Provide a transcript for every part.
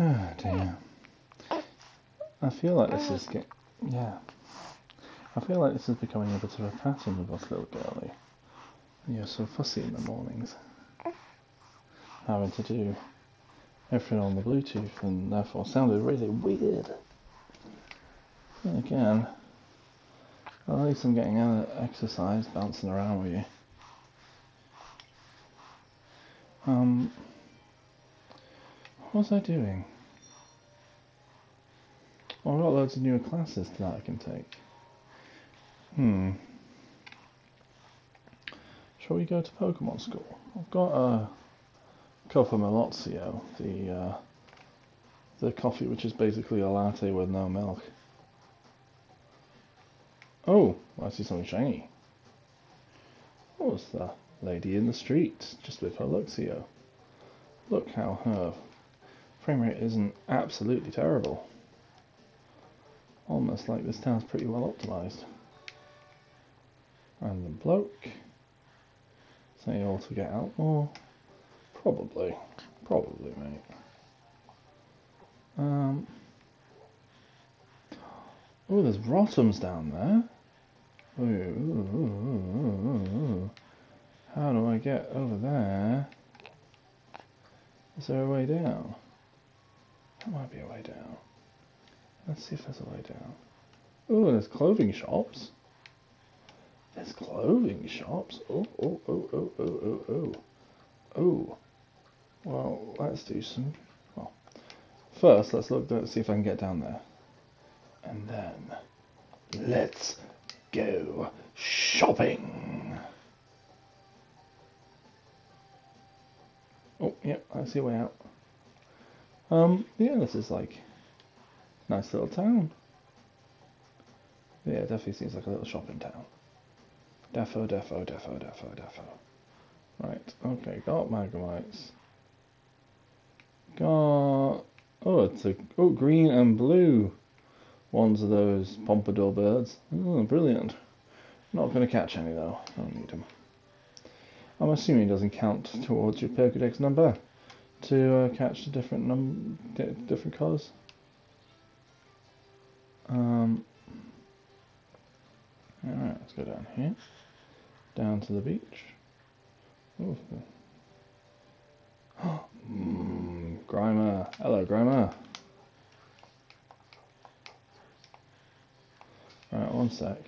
Oh dear. I feel like this is get yeah. I feel like this is becoming a bit of a pattern with us little girlie. You're so fussy in the mornings. Having to do everything on the Bluetooth and therefore sounded really weird. And again, at least I'm getting out of exercise, bouncing around with you. Um, what was I doing? Oh, I've got loads of newer classes that I can take. Hmm. Shall we go to Pokemon School? I've got a Coffermelozio, the uh, the coffee which is basically a latte with no milk. Oh, I see something shiny. Oh, it's the lady in the street, just with her Luxio. Look how her frame rate isn't absolutely terrible. Almost like this town's pretty well optimized. And the bloke. Say all to get out more. Probably. Probably, mate. Um. Oh, there's Rotom's down there. Ooh, ooh, ooh, How do I get over there? Is there a way down? There might be a way down. Let's see if there's a way down. Oh, there's clothing shops. There's clothing shops. Oh, oh, oh, oh, oh, oh, oh. Oh. Well, let's do some. Well, first, let's look. Let's see if I can get down there. And then, let's go shopping. Oh, yep, yeah, I see a way out. Um, yeah, this is like nice little town. Yeah, definitely seems like a little shopping town. Defo, defo, defo, defo, defo. Right, okay, got Magnemites. Got... Oh, it's a... Oh, green and blue. Ones of those pompadour birds. Oh, brilliant. Not going to catch any, though. I don't need them. I'm assuming it doesn't count towards your Pokedex number to uh, catch the different num different colours. Um, Alright, let's go down here. Down to the beach. Ooh. mm, Grimer. Hello, Grimer. Alright, one sec.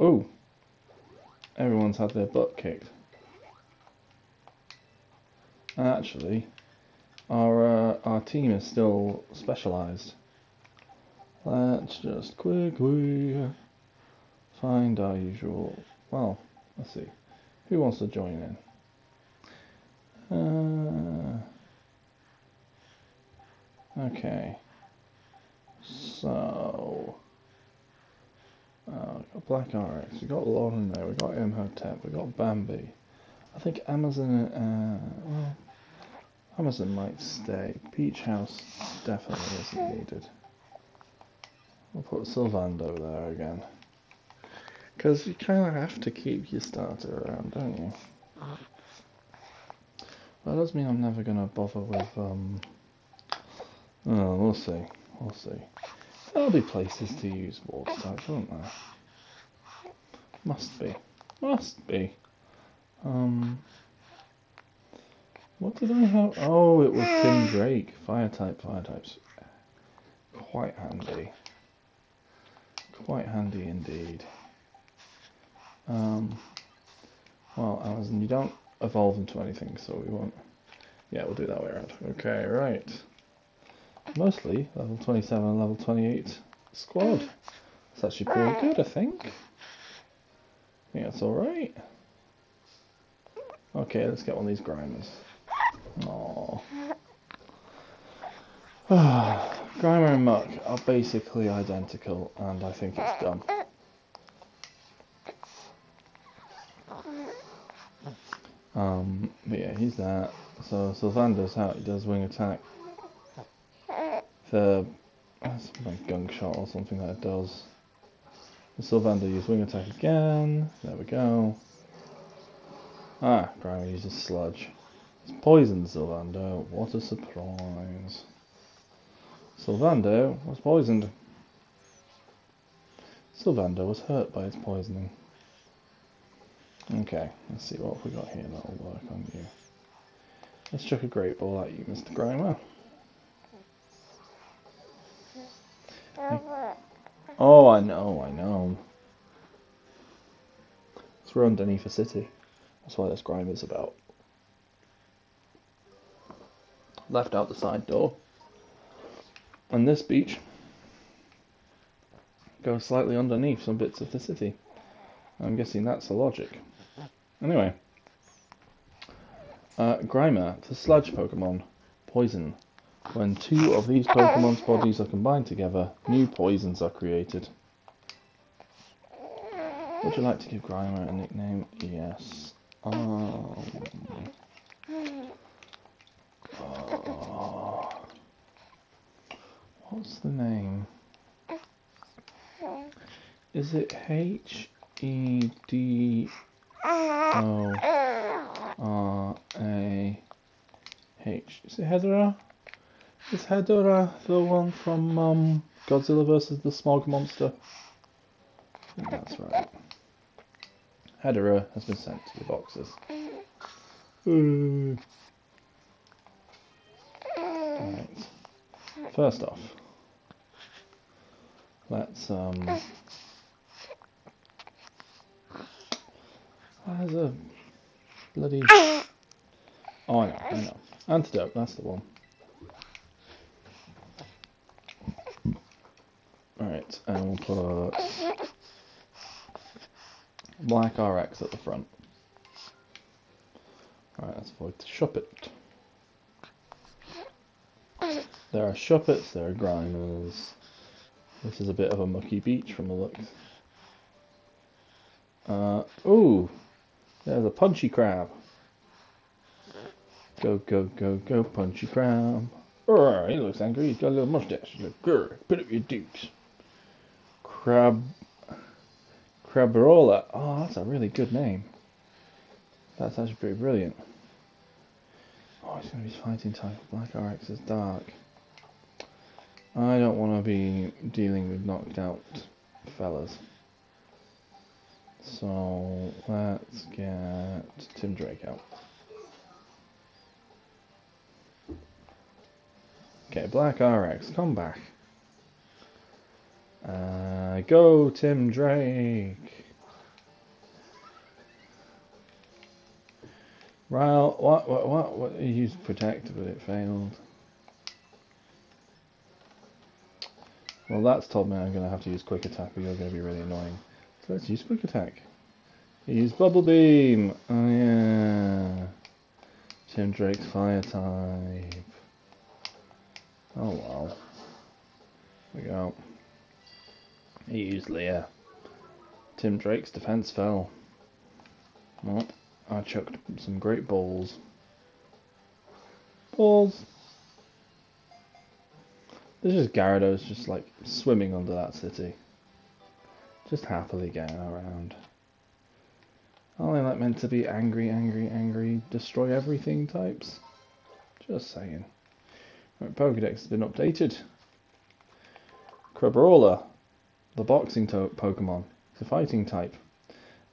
Oh! Everyone's had their butt kicked. Actually, our uh, our team is still specialised. Let's just quickly find our usual. Well, let's see. Who wants to join in? Uh, okay. So. Uh, we got Black RX, we got Lauren there. we got Imhotep, we got Bambi. I think Amazon, uh, Amazon might stay. Peach House definitely isn't needed. We'll put Sylvando there again. Because you kind of have to keep your starter around, don't you? That does mean I'm never going to bother with, um... Oh, we'll see. We'll see. There'll be places to use water won't there? Must be. Must be. Um... What did I have? Oh, it was Tim Drake. Fire type, fire types. Quite handy. Quite handy indeed. Um, well, Amazon, you don't evolve into anything, so we won't. Yeah, we'll do that way around. Okay, right. Mostly level 27 and level 28 squad. It's actually pretty good, I think. I think that's alright. Okay, let's get one of these Grimers. Aww. Grimer and Muck are basically identical, and I think it's dumb. Um, but yeah, he's that. So Sylvander's how he does wing attack. The like gunk shot or something that it does. The Sylvander uses wing attack again. There we go. Ah, Grimer uses sludge. It's poison Sylvander. What a surprise. Sylvander was poisoned. Sylvander was hurt by its poisoning. Okay, let's see what we got here that'll work on you. Let's chuck a great ball at you, Mr. Grimer. Oh, I know, I know. We're underneath a city. That's why this grime is about. Left out the side door. And this beach goes slightly underneath some bits of the city. I'm guessing that's the logic. Anyway. Uh, Grimer, the sludge Pokemon. Poison. When two of these Pokemon's bodies are combined together, new poisons are created. Would you like to give Grimer a nickname? Yes. Um, oh, what's the name? Is it H E D O R A H? Is it Hedorah? Is Hedorah the one from um, Godzilla vs. the Smog Monster? That's right. Hedorah has been sent to the boxes. Right. First off, let's um. There's a bloody. Oh, I know, I know. Antidote, that's the one. Alright, and we'll put black RX at the front. Alright, let's avoid the Shuppet. There are Shuppets, there are Grimers. This is a bit of a mucky beach from the looks. Uh, ooh, there's a punchy crab. Go, go, go, go, punchy crab. Oh, he looks angry. He's got a little mustache. He's like, put up your dukes. Crab. Crabrawler. Oh, that's a really good name. That's actually pretty brilliant. Oh, he's going to be fighting type. Black RX is dark. I don't want to be dealing with knocked out fellas. So let's get Tim Drake out. Okay, Black RX, come back. Uh, go, Tim Drake. Well, what, what, what, what? He used Protect, but it failed. Well, that's told me I'm going to have to use Quick Attack, or you're going to be really annoying. So let's use Quick Attack. Use Bubble Beam. Oh, yeah. Tim Drake's Fire type. Oh, wow. There we go. He used. Tim Drake's defense fell. Well, I chucked some great balls. Balls! This is Gyarados just like swimming under that city. Just happily getting around. They like meant to be angry, angry, angry, destroy everything types? Just saying. Right, Pokedex has been updated. Crabrawler, the boxing Pokemon, is a fighting type.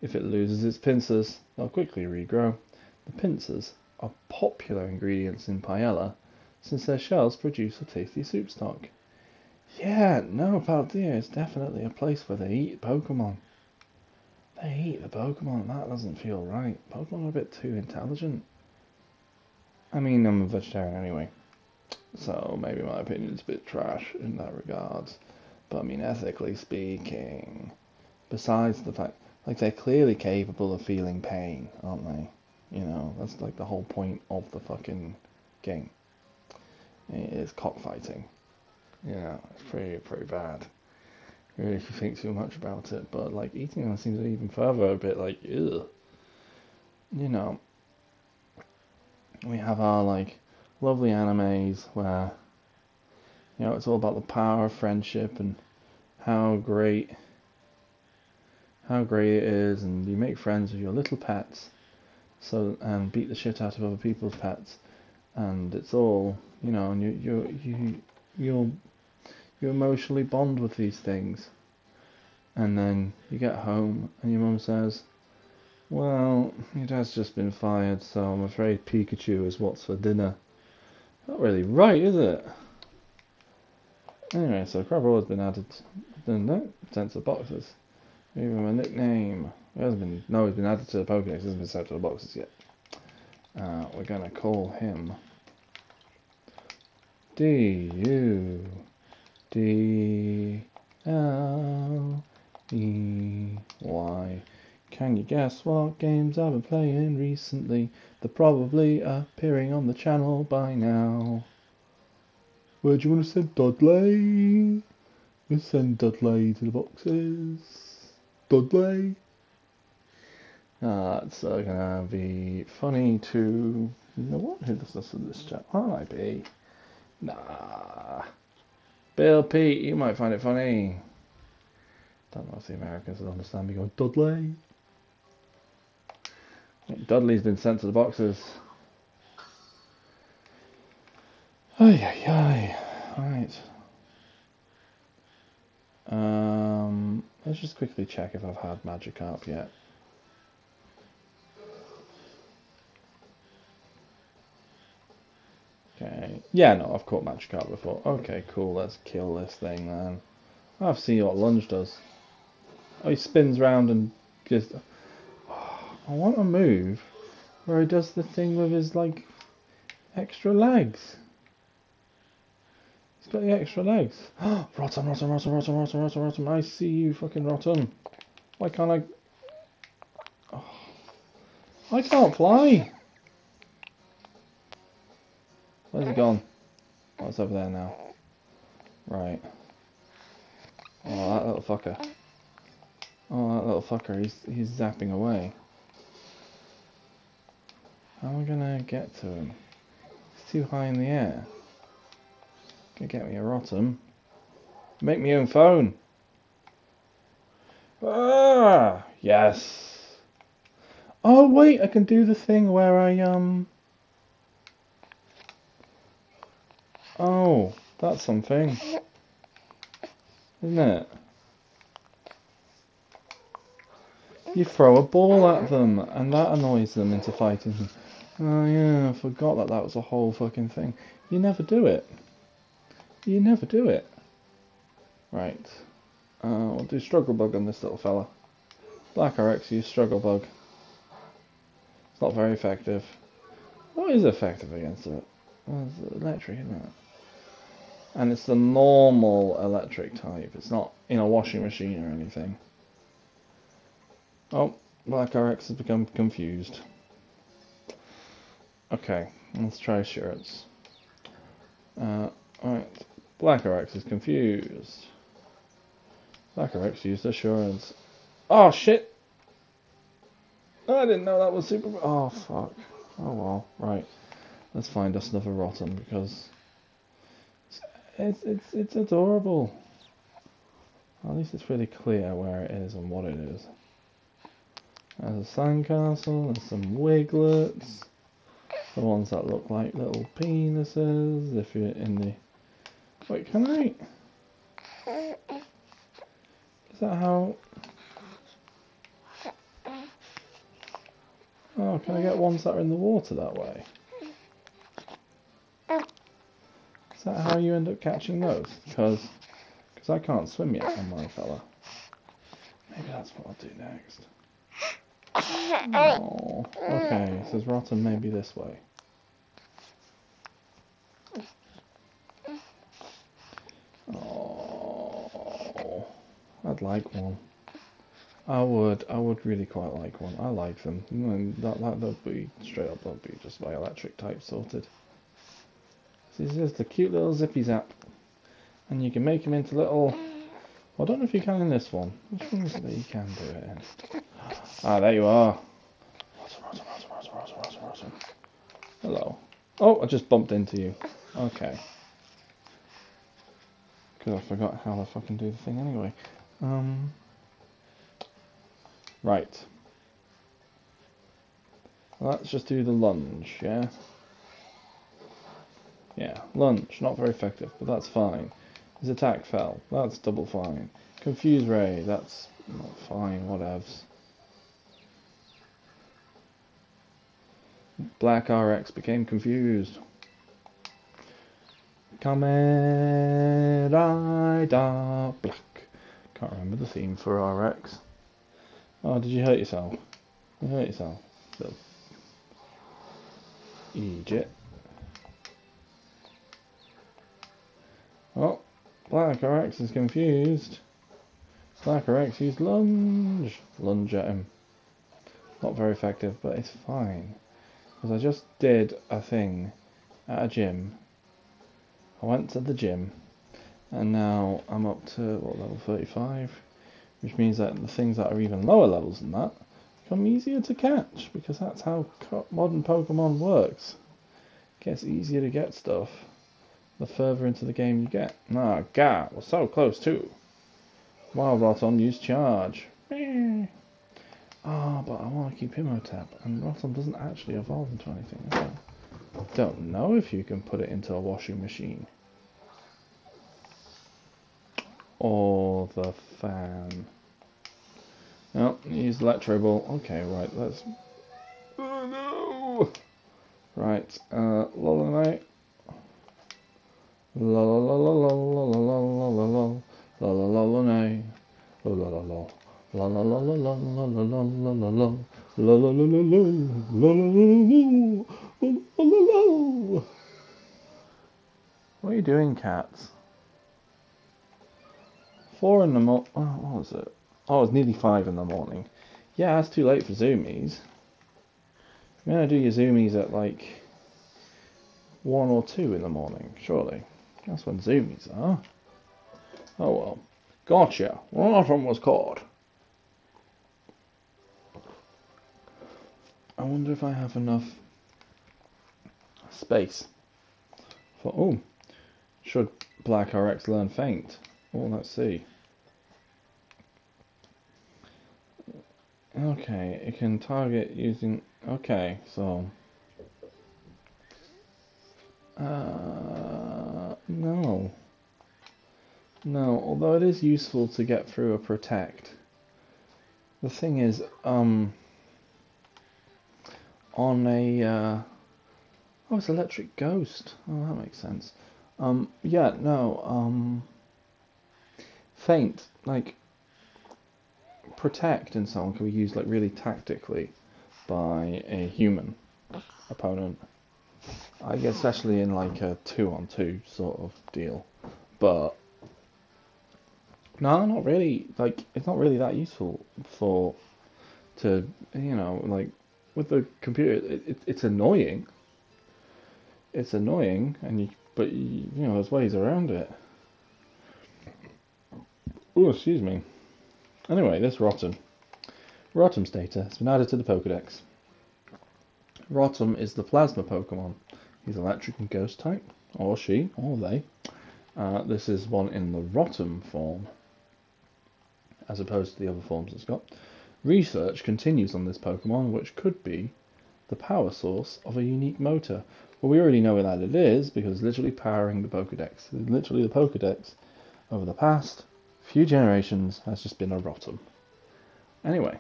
If it loses its pincers, they'll quickly regrow. The pincers are popular ingredients in paella since their shells produce a tasty soup stock. Yeah, no, Paldea is definitely a place where they eat Pokemon. They eat the Pokemon, that doesn't feel right. Pokemon are a bit too intelligent. I mean, I'm a vegetarian anyway, so maybe my opinion's a bit trash in that regards. But I mean, ethically speaking, besides the fact, like, they're clearly capable of feeling pain, aren't they? You know, that's like the whole point of the fucking game. It is cockfighting. Yeah, it's pretty pretty bad. Really, if you think too much about it, but like eating them seems even further a bit like. You know, we have our like lovely animes where you know it's all about the power of friendship and how great how great it is, and you make friends with your little pets, so and beat the shit out of other people's pets, and it's all you know, and you you you you'll You emotionally bond with these things. And then you get home and your mum says, Well, your dad's just been fired, so I'm afraid Pikachu is what's for dinner. Not really right, is it? Anyway, so Crabble has been added. Then no, sent to boxes. Give him a nickname. He hasn't been. No, he's been added to the Pokedex. Hasn't been sent to the boxes yet. Uh, we're gonna call him D U D L E Y. Can you guess what games I've been playing recently? They're probably appearing on the channel by now. Where do you want to send Dudley? Let's send Dudley to the boxes. Dudley. It's uh, gonna be funny to. Know what? Who this in this chat? I might be. Nah. Bill Pete, you might find it funny. Don't know if the Americans will understand me going, Dudley. Dudley's been sent to the boxes. Ay, ay, ay. Alright. Um, let's just quickly check if I've had Magikarp yet. Okay. Yeah, no, I've caught Magikarp before. Okay, cool. Let's kill this thing then. I'll see what Lunge does. Oh, he spins round and just. I want a move where he does the thing with his like extra legs. The extra legs. Rotom, Rotom, Rotom, Rotom, Rotom, Rotom, Rotom. I see you, fucking Rotom. Why can't I? Oh. I can't fly. Where's it gone? Oh, it's over there now. Right. Oh, that little fucker. Oh, that little fucker. He's he's zapping away. How am I gonna get to him? He's too high in the air. Gonna get me a Rotom. Make me own phone. Ah, yes. Oh wait, I can do the thing where I um. Oh, that's something, isn't it? You throw a ball at them, and that annoys them into fighting. Oh yeah, I forgot that that was a whole fucking thing. You never do it. You never do it. Right. Uh, we'll do Struggle Bug on this little fella. Black RX use Struggle Bug. It's not very effective. What is effective against it? Well, it's electric, isn't it? And it's the normal electric type. It's not in a washing machine or anything. Oh, Black RX has become confused. Okay, let's try assurance. Uh, alright, Black RX is confused. Black RX used assurance. Oh shit! I didn't know that was super. Oh fuck. Oh well. Right. Let's find us another Rotom because it's it's it's adorable. At least it's really clear where it is and what it is. There's a sandcastle, there's some wiglets. The ones that look like little penises if you're in the... Wait, can I... Is that how... Oh, can I get ones that are in the water that way? Is that how you end up catching those? Because cause I can't swim yet on my fella. Maybe that's what I'll do next. Oh, okay, it says Rotom maybe this way. I'd like one. I would, I would really quite like one. I like them. And that, that, that'd be straight up, that'd be just my electric type sorted. This is the cute little zippy zap. And you can make them into little... Well, I don't know if you can in this one. Which one is it that you can do it in? Ah, there you are. Hello. Oh, I just bumped into you. Okay. Because I forgot how to fucking do the thing anyway. Um... Right. Let's just do the lunge, yeah? Yeah, lunge, not very effective, but that's fine. His attack fell. That's double fine. Confuse Ray. That's not fine. Whatevs. Black RX became confused. Kamen Rider Black. Can't remember the theme for RX. Oh, did you hurt yourself? You hurt yourself. Little Egypt. Oh, Black RX is confused. Black RX used lunge. Lunge at him. Not very effective, but it's fine. Because I just did a thing at a gym. I went to the gym, and now I'm up to, what, level 35? Which means that the things that are even lower levels than that become easier to catch, because that's how modern Pokemon works. It gets easier to get stuff the further into the game you get. Ah, God, we're so close too. Wild Rotom used charge. Ah, oh, but I want to keep Imhotep, and Rotom doesn't actually evolve into anything. I don't know if you can put it into a washing machine. Or the fan. No, use Electro Ball. Okay, right, let's... Oh no! Right, uh, Lolonite. La la la la la la la la la la la la la la la la la la la La la la la la la la la la la la La la la la la la la la la la What are you doing, cats? Four in the mo- oh, what was it? Oh, it's nearly five in the morning. Yeah, it's too late for zoomies. You're gonna do your zoomies at like one or two in the morning, surely. That's when zoomies are. Oh well. Gotcha. One of them was caught. I wonder if I have enough space for. Oh, should Black RX learn Feint? Oh, let's see. Okay, it can target using. Okay, so. Uh, no. No, although it is useful to get through a protect. The thing is, um, on a uh, oh, it's electric ghost. Oh, that makes sense. Um, yeah, no, um, Feint like protect and so on can be used like really tactically by a human opponent. I guess especially in like a two on two sort of deal, but no, not really. Like it's not really that useful for to you know like with the computer, it, it, it's annoying. It's annoying, and you, but you, you know, there's ways around it. Oh, excuse me. Anyway, this Rotom. Rotom's data has been added to the Pokedex. Rotom is the Plasma Pokemon. He's electric and ghost type, or she, or they. Uh, this is one in the Rotom form, as opposed to the other forms it's got. Research continues on this Pokemon, which could be the power source of a unique motor. Well, we already know that it is because it's literally powering the Pokedex. Literally, the Pokedex over the past few generations has just been a Rotom. Anyway,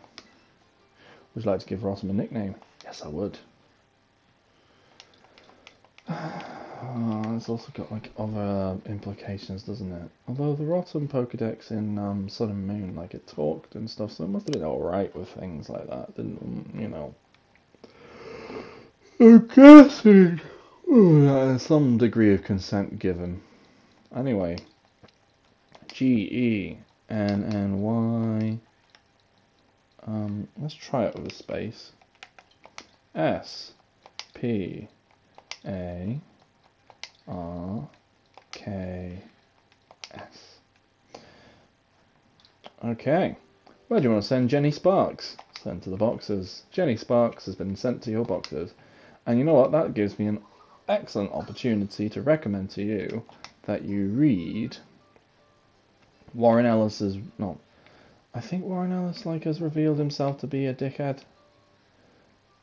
would you like to give Rotom a nickname? Yes, I would. Oh, it's also got like other implications, doesn't it? Although the Rotom Pokedex in um, Sun and Moon, like it talked and stuff, so it must have been alright with things like that, didn't you know? I'm guessing there's some degree of consent given. Anyway, G E N N Y. Um, let's try it with a space. S P A R K S. Okay. Where do you want to send Jenny Sparks? Send to the boxes. Jenny Sparks has been sent to your boxes. And you know what? That gives me an excellent opportunity to recommend to you that you read Warren Ellis is not. I think Warren Ellis like has revealed himself to be a dickhead.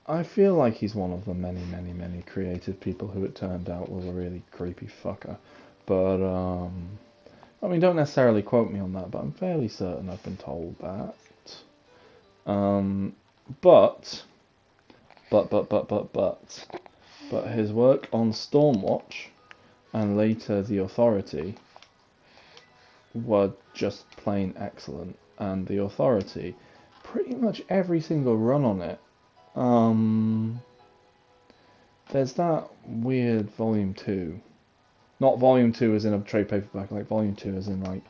I feel like he's one of the many, many, many creative people who it turned out was a really creepy fucker. But um, I mean, don't necessarily quote me on that, but I'm fairly certain I've been told that. Um, but, but, but, but, but, but, but his work on Stormwatch and later The Authority were just plain excellent. And The Authority, pretty much every single run on it, um, there's that weird volume two. Not volume two as in a trade paperback, like volume two as in like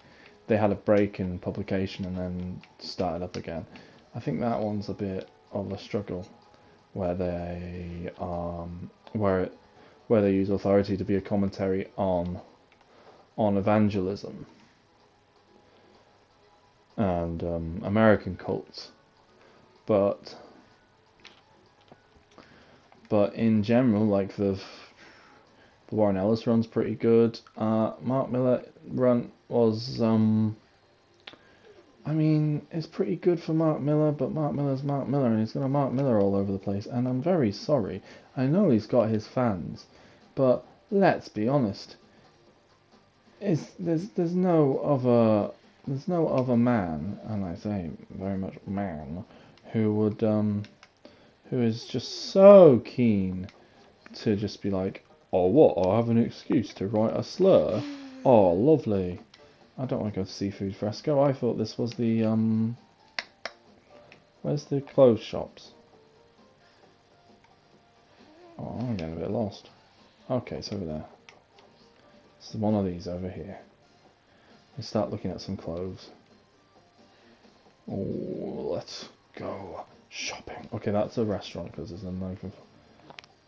they had a break in publication and then started up again. I think that one's a bit of a struggle where they um where it, where they use authority to be a commentary on on evangelism and um, American cults, but but in general, like the the Warren Ellis run's pretty good. Uh, Mark Millar run was um, I mean, it's pretty good for Mark Millar, but Mark Millar's Mark Millar, and he's got a Mark Millar all over the place. And I'm very sorry. I know he's got his fans, but let's be honest. Is there's there's no other there's no other man, and I say very much man, who would um who is just so keen to just be like, oh what? I have an excuse to write a slur. Oh, lovely. I don't want to go to Seafood Fresco. I thought this was the um. Where's the clothes shops? Oh, I'm getting a bit lost. Okay, it's over there. It's one of these over here. Let's start looking at some clothes. Oh, let's go shopping. Okay, that's a restaurant because there's no.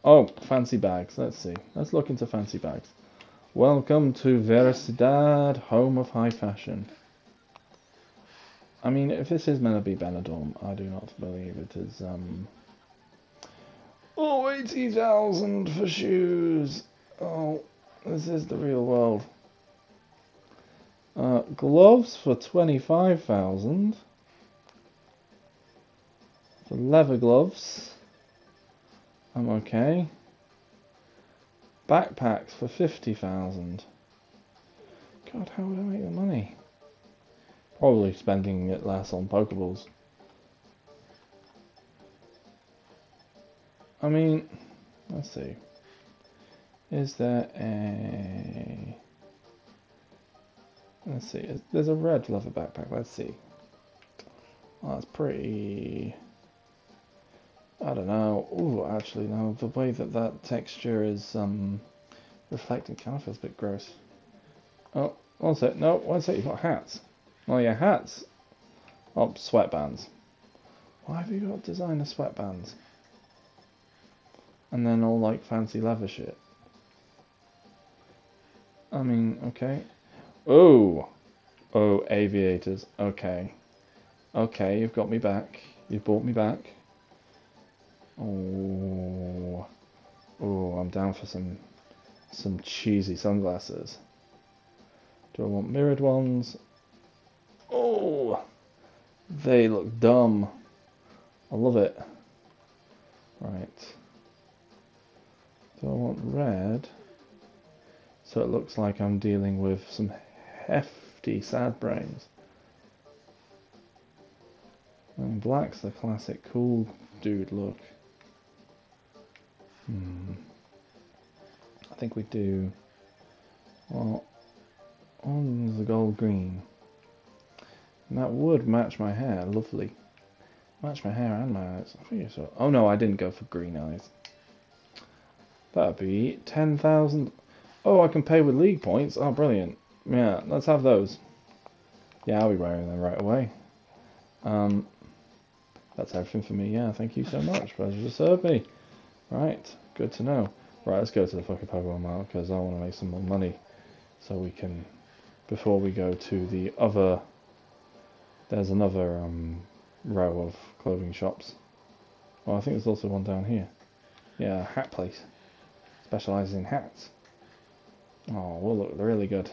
Oh, fancy bags. Let's see. Let's look into fancy bags. Welcome to Veracidad, home of high fashion. I mean, if this is meant to be Benidorm, I do not believe it is, um... Oh, 80,000 for shoes! Oh, this is the real world. Uh, gloves for 25,000. For leather gloves. I'm okay. Backpacks for 50,000. God, how would I make the money? Probably spending it less on Pokeballs. I mean, let's see. Is there a... Let's see, there's a red leather backpack, let's see. Oh, that's pretty... I don't know. Oh, actually, no. The way that that texture is um, reflected kind of feels a bit gross. Oh, one sec. No, one sec. You've got hats. Oh, yeah, hats. Oh, sweatbands. Why have you got designer sweatbands? And then all like fancy leather shit. I mean, okay. Oh, oh, aviators. Okay, okay. You've got me back. You've brought me back. Oh, oh, I'm down for some some cheesy sunglasses. Do I want mirrored ones? Oh, they look dumb. I love it. Right. Do I want red? So it looks like I'm dealing with some hefty sad brains. And black's the classic cool dude look. Hmm. I think we do. Well, on the gold green. And that would match my hair, lovely. Match my hair and my eyes. I think so. Oh no, I didn't go for green eyes. That'd be 10,000. Oh, I can pay with league points. Oh, brilliant. Yeah, let's have those. Yeah, I'll be wearing them right away. Um, that's everything for me. Yeah, thank you so much. Pleasure to serve me. Right, good to know. Right, let's go to the fucking Pokemon Mart because I want to make some more money so we can, before we go to the other, there's another um, row of clothing shops. Well, I think there's also one down here. Yeah, hat place. Specializes in hats. Oh, will look really good.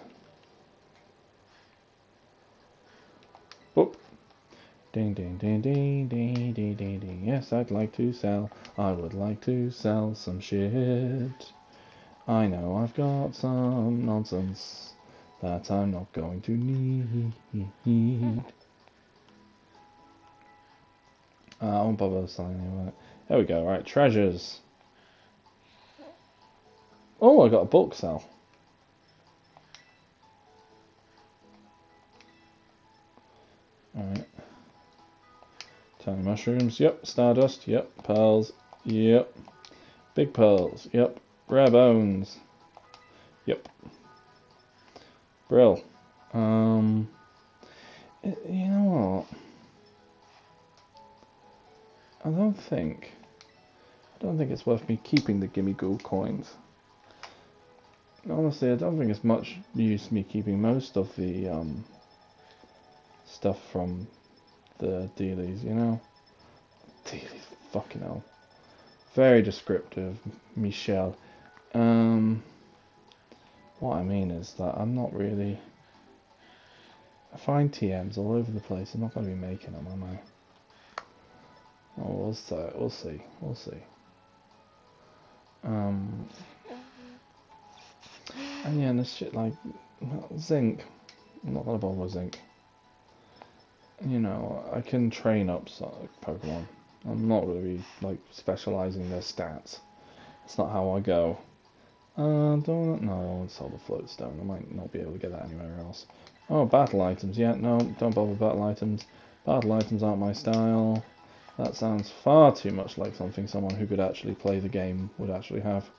Ding, ding, ding, ding, ding, ding, ding, ding. Yes, I'd like to sell. I would like to sell some shit. I know I've got some nonsense that I'm not going to need. Uh, I won't bother signing anyway. There we go, right, treasures. Oh, I got a book cell. Alright. Tiny mushrooms, yep. Stardust, yep. Pearls, yep. Big pearls, yep. Rare bones, yep. Brill. Um, you know what? I don't think, I don't think it's worth me keeping the Gimmighoul coins. Honestly, I don't think it's much use me keeping most of the um, stuff from the dealies, you know? Dealies, fucking hell. Very descriptive, Michelle. Um, what I mean is that I'm not really... I find TMs all over the place. I'm not going to be making them, am I? Oh, we'll see. We'll see. We'll see. Um, and yeah, and this shit like zinc. I'm not gonna bother with zinc. You know, I can train up Pokemon. I'm not really like specializing their stats. That's not how I go. Uh, don't no, I won't sell the float stone. I might not be able to get that anywhere else. Oh, battle items. Yeah, no, don't bother battle items. Battle items aren't my style. That sounds far too much like something someone who could actually play the game would actually have.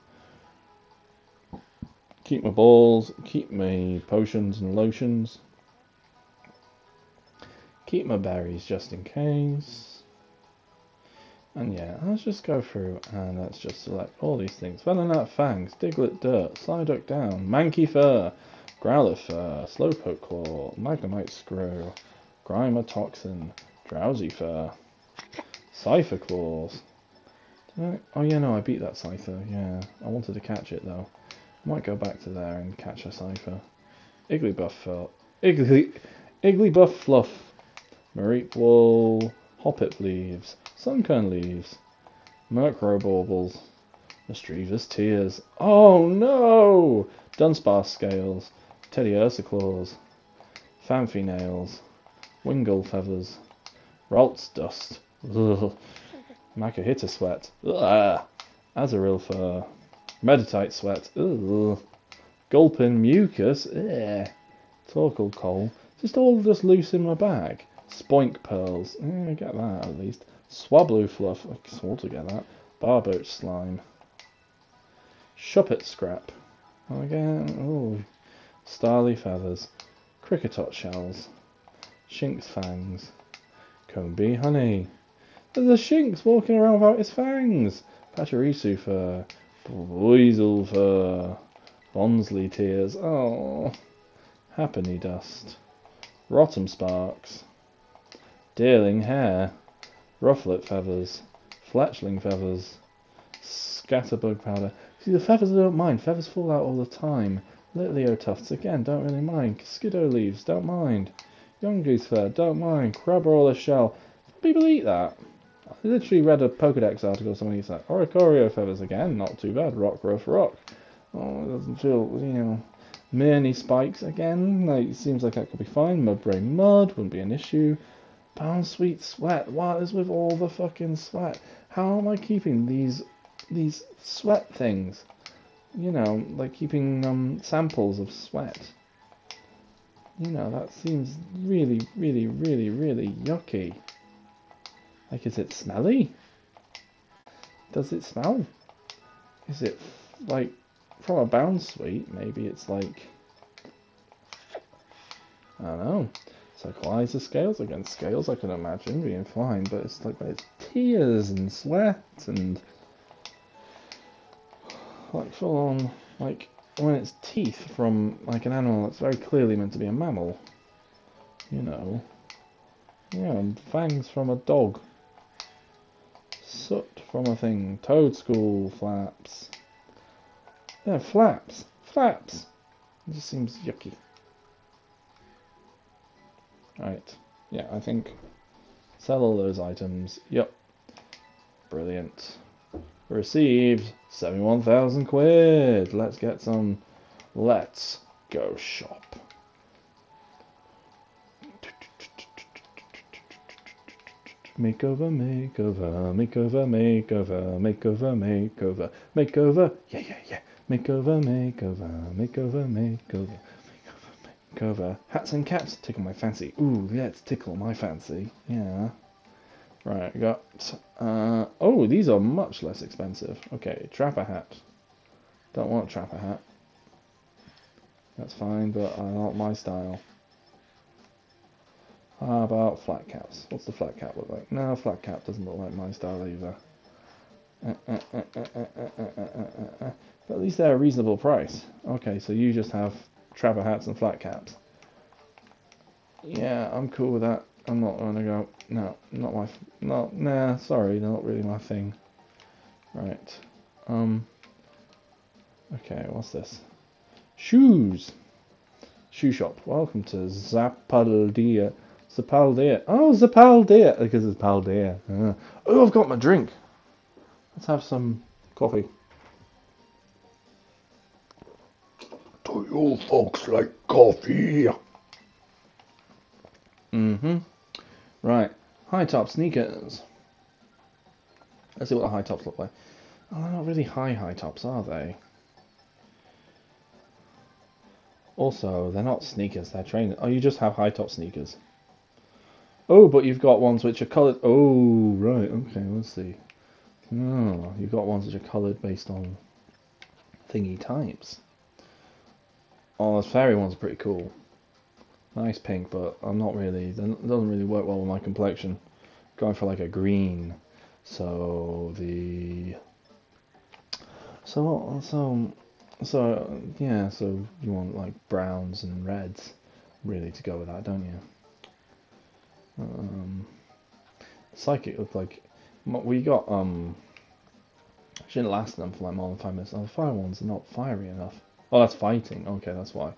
Keep my balls, keep my potions and lotions. Keep my berries just in case. And yeah, let's just go through and let's just select all these things. Venonat Fangs, Diglett Dirt, Psyduck Down, Mankey Fur, Growlithe Fur, Slowpoke Claw, Magnemite Screw, Grimer Toxin, Drowzee Fur, Scyther Claws. Oh yeah, no, I beat that Scyther, yeah. I wanted to catch it though. Might go back to there and catch a Scyther. Igglybuff Fur. Iggly, Igglybuff Fluff. Mareep Wool. Hoppip Leaves. Sunkern Leaves. Murkrow Baubles. Misdreavus Tears. Oh no! Dunsparce Scales. Teddiursa Claws. Phanpy Nails. Wingull Feathers. Ralts Dust. Ugh. Makuhita Sweat. Ugh. Azurill Fur. Meditite Sweat. Ugh. Gulpin Mucus. Ugh. Torkoal Coal. Just all just loose in my bag. Spoink Pearls. Eh, I get that at least. Swablu Fluff. I sort to get that. Barboach Slime. Shuppet Scrap. Again. Oh. Starly Feathers. Kricketot Shells. Shinx Fangs. Combee Honey. There's a Shinx walking around without his fangs. Pachirisu fur. Buizel fur. Bonsly tears. Oh. Happiny dust. Rotom sparks. Deerling hair. Rufflet feathers. Fletchling feathers. Scatterbug powder. See, the feathers I don't mind. Feathers fall out all the time. Litleo tufts, again, don't really mind. Skiddo leaves, don't mind. Yungoos fur, don't mind. Crab Crabrawler shell. People eat that. I literally read a Pokedex article, somebody said, Oricorio feathers again, not too bad. Rockruff rock. Oh, it doesn't feel, you know. Many spikes again, like, seems like that could be fine. Mudbray mud wouldn't be an issue. Bounsweet sweat. What is with all the fucking sweat? How am I keeping these these sweat things? You know, like keeping um, samples of sweat. You know, that seems really, really, really, really yucky. Like, is it smelly? Does it smell? Is it, like, from a Bounsweet? Maybe it's like... I don't know. Psycholyze the scales against scales, I can imagine being fine, but it's like it's tears and sweat and like full on like when it's teeth from like an animal that's very clearly meant to be a mammal. You know. Yeah, and fangs from a dog. Soot from a thing. Toedscool flaps. Yeah, flaps. Flaps. It just seems yucky. Right. Yeah, I think sell all those items. Yep. Brilliant. Received 71,000 quid. Let's get some. Let's go shop. Makeover, makeover, makeover, makeover, makeover, makeover, makeover, yeah, yeah, yeah, makeover, makeover, makeover, makeover makeover. Hats and caps tickle my fancy. Ooh, let's tickle my fancy. Yeah. Right, I got. Uh, oh, these are much less expensive. Okay, trapper hat. Don't want trapper hat. That's fine, but I not my style. How about flat caps? What's the flat cap look like? No, flat cap doesn't look like my style either. but at least they're a reasonable price. Okay, so you just have trapper hats and flat caps. Yeah, I'm cool with that. I'm not gonna go. No, not my. No, nah. Sorry, not really my thing. Right. Um. Okay, what's this? Shoes. Shoe shop. Welcome to Zapaldia. Zapaldia. Oh, Zapaldia. Because it's Paldea. Uh. Oh, I've got my drink. Let's have some coffee. You folks like coffee? Mm-hmm. Right. High top sneakers. Let's see what the high tops look like. Oh, they're not really high high tops, are they? Also, they're not sneakers, they're trainers. Oh, you just have high top sneakers. Oh, but you've got ones which are coloured. Oh, right, okay, let's see. Oh, you've got ones which are coloured based on thingy types. Oh, those fairy ones are pretty cool. Nice pink, but I'm not really. It doesn't really work well with my complexion. Going for like a green. So the. So so so yeah. So you want like browns and reds, really to go with that, don't you? Um, psychic looked like we got um. Shouldn't last them for like more than five minutes. Oh, the fire ones are not fiery enough. Oh, that's fighting. Okay, that's why.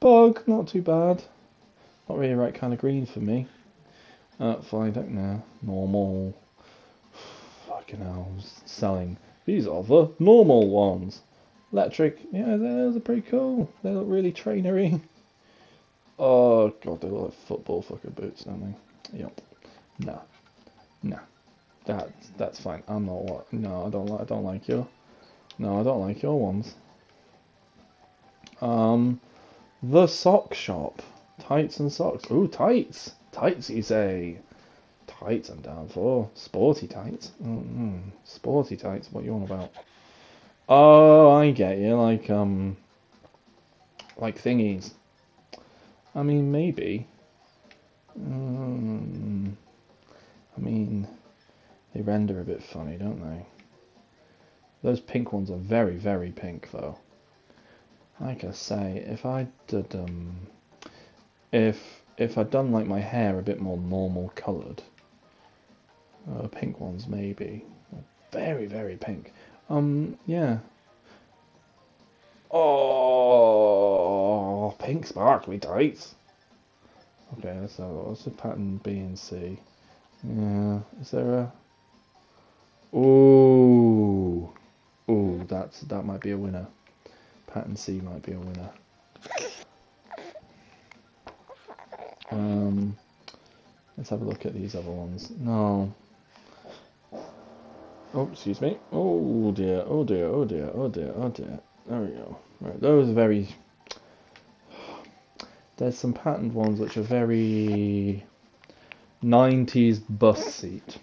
Bug, not too bad. Not really the right kind of green for me. Uh, fine, don't know. Normal. Fucking hell, selling. These are the normal ones. Electric, yeah, those are pretty cool. They look really trainery. Oh god, they look like football fucking boots, don't they? Yep. No. No. That that's fine. I'm not what no, I don't like I don't like your No, I don't like your ones. Um the sock shop. Tights and socks. Ooh, tights. Tights, you say. Tights I'm down for. Sporty tights. Mm-hmm. Sporty tights, what you on about? Oh, I get you. Like, um... Like thingies. I mean, maybe. Um, I mean, they render a bit funny, don't they? Those pink ones are very, very pink, though. Like I say, if I did, um, if if I'd done like my hair a bit more normal coloured, uh, pink ones maybe, very very pink. Um, yeah. Oh, pink sparkly tights. Okay, let's have what's the pattern B and C. Yeah, is there a? Ooh, ooh, that's that might be a winner. Pattern C might be a winner. Um, let's have a look at these other ones. No. Oh, excuse me. Oh dear, oh dear, oh dear, oh dear, oh dear. There we go. Right, those are very... There's some patterned ones which are very 90s bus seat.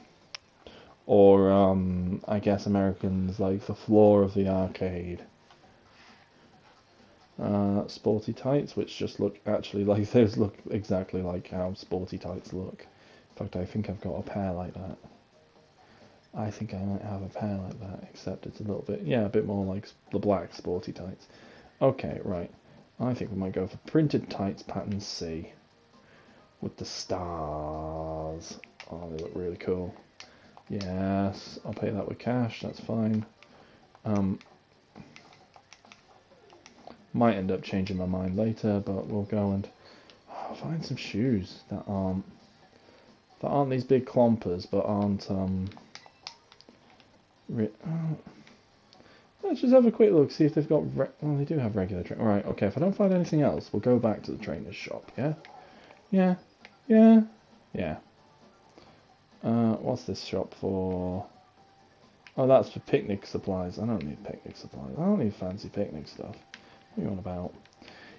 Or, um, I guess Americans like the floor of the arcade. Uh, sporty tights, which just look actually like those look exactly like how sporty tights look. In fact, I think I've got a pair like that. I think I might have a pair like that, except it's a little bit, yeah, a bit more like the black sporty tights. Okay, right. I think we might go for printed tights pattern C with the stars. Oh, they look really cool. Yes, I'll pay that with cash. That's fine. Um, might end up changing my mind later, but we'll go and oh, find some shoes that aren't that aren't these big clompers, but aren't um. Oh. Let's just have a quick look, see if they've got. well, they do have regular train. All right, okay. If I don't find anything else, we'll go back to the trainer's shop. Yeah, yeah, yeah, yeah. Uh, what's this shop for? Oh, that's for picnic supplies. I don't need picnic supplies. I don't need fancy picnic stuff. What are you on about?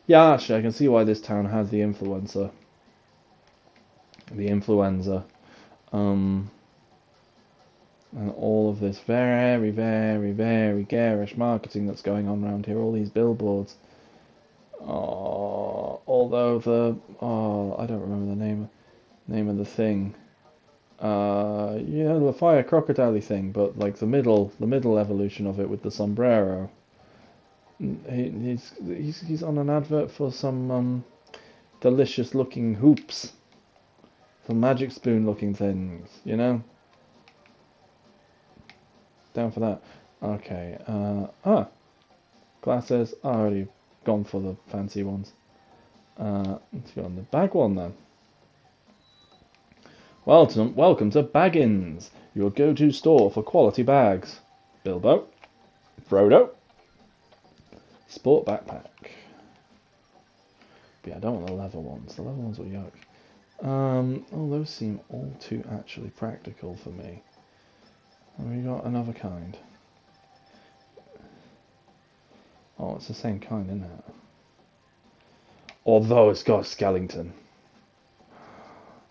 Yeah, actually, I can see why this town has the influencer. The influenza. Um, and all of this very, very, very garish marketing that's going on around here. All these billboards. Oh, although the oh, I don't remember the name name of the thing. Uh, you know the fire crocodile thing, but like the middle the middle evolution of it with the sombrero. He, he's he's he's on an advert for some um, delicious looking hoops, some magic spoon looking things, you know. Down for that. Okay. Uh, ah, glasses. I already gone for the fancy ones. Uh, let's go on the bag one then. Welcome, welcome to Baggins, your go-to store for quality bags. Bilbo, Frodo, sport backpack. But yeah, I don't want the leather ones. The leather ones are yoke. Um, oh, those seem all too actually practical for me. Have we got another kind? Oh, it's the same kind, isn't it? Although it's got a skeleton.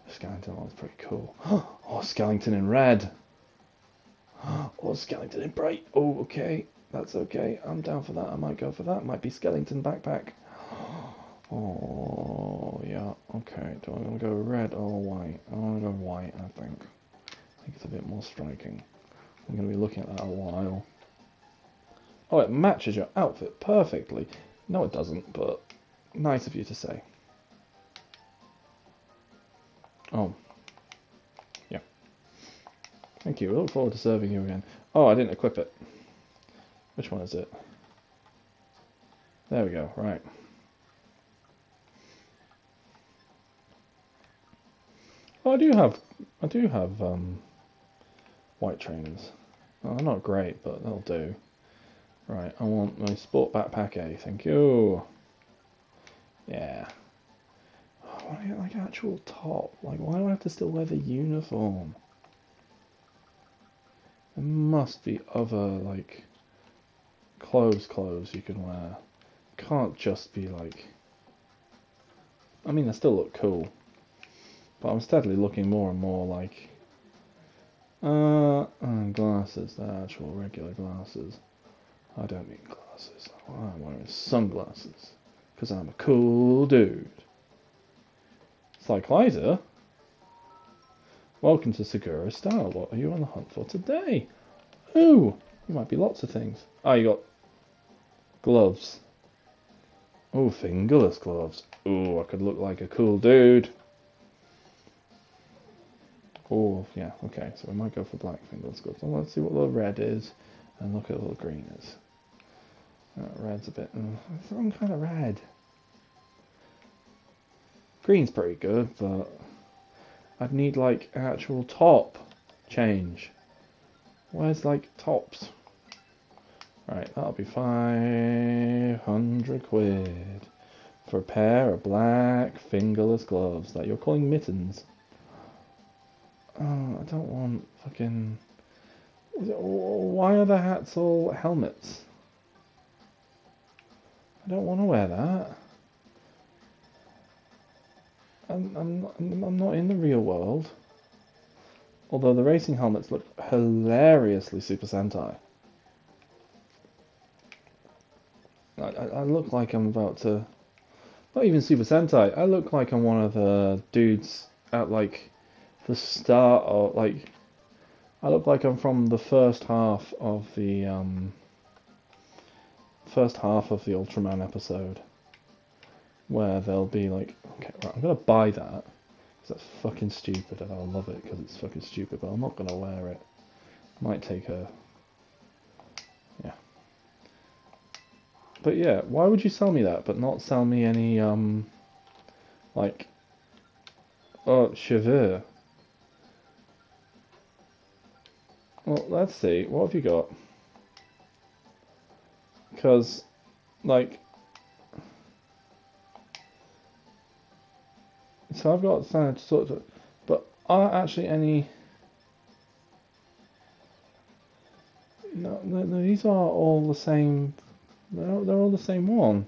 Skellington one's pretty cool. Oh, Skellington in red. Oh, Skellington in bright. Oh, okay. That's okay. I'm down for that. I might go for that. Might be Skellington backpack. Oh, yeah. Okay. Do I want to go red or white? I want to go white, I think. I think it's a bit more striking. I'm going to be looking at that a while. Oh, it matches your outfit perfectly. No, it doesn't, but nice of you to say. Oh. Yeah. Thank you. I look forward to serving you again. Oh, I didn't equip it. Which one is it? There we go. Right. Oh, I do have, I do have um, white trainers. Oh, they're not great, but they'll do. Right, I want my sport backpack A, thank you. Yeah. Do I get like actual top? Like, why do I have to still wear the uniform? There must be other, like, clothes clothes you can wear. Can't just be like... I mean, they still look cool. But I'm steadily looking more and more like... Uh, uh glasses, they're actual regular glasses. I don't need glasses. I'm wearing sunglasses. Because I'm a cool dude. Cyclizer? Welcome to Seguro Style. What are you on the hunt for today? Oh, you might be lots of things. Oh, you got gloves. Oh, fingerless gloves. Oh, I could look like a cool dude. Oh, yeah, okay, so we might go for black fingerless gloves. Well, let's see what the red is, and look at what the green is. Uh, red's a bit... Uh, it's the wrong kind of red. Green's pretty good, but I'd need like actual top change. Where's like tops? Right, that'll be 500 quid for a pair of black fingerless gloves that you're calling mittens. Oh, I don't want fucking. Why are the hats all helmets? I don't want to wear that. I'm, I'm, I'm not in the real world. Although the racing helmets look hilariously Super Sentai. I, I, look like I'm about to... Not even Super Sentai. I look like I'm one of the dudes at like the start of like... I look like I'm from the first half of the um, first half of the Ultraman episode where they'll be like, okay, right, I'm gonna buy that because that's fucking stupid, and I'll love it because it's fucking stupid, but I'm not gonna wear it. Might take a, But yeah, why would you sell me that, but not sell me any, um, like, oh, cheveux? Well, let's see, what have you got? Because, like, so I've got standard sort of, but are actually any? No, no, no, these are all the same they're, they're all the same one.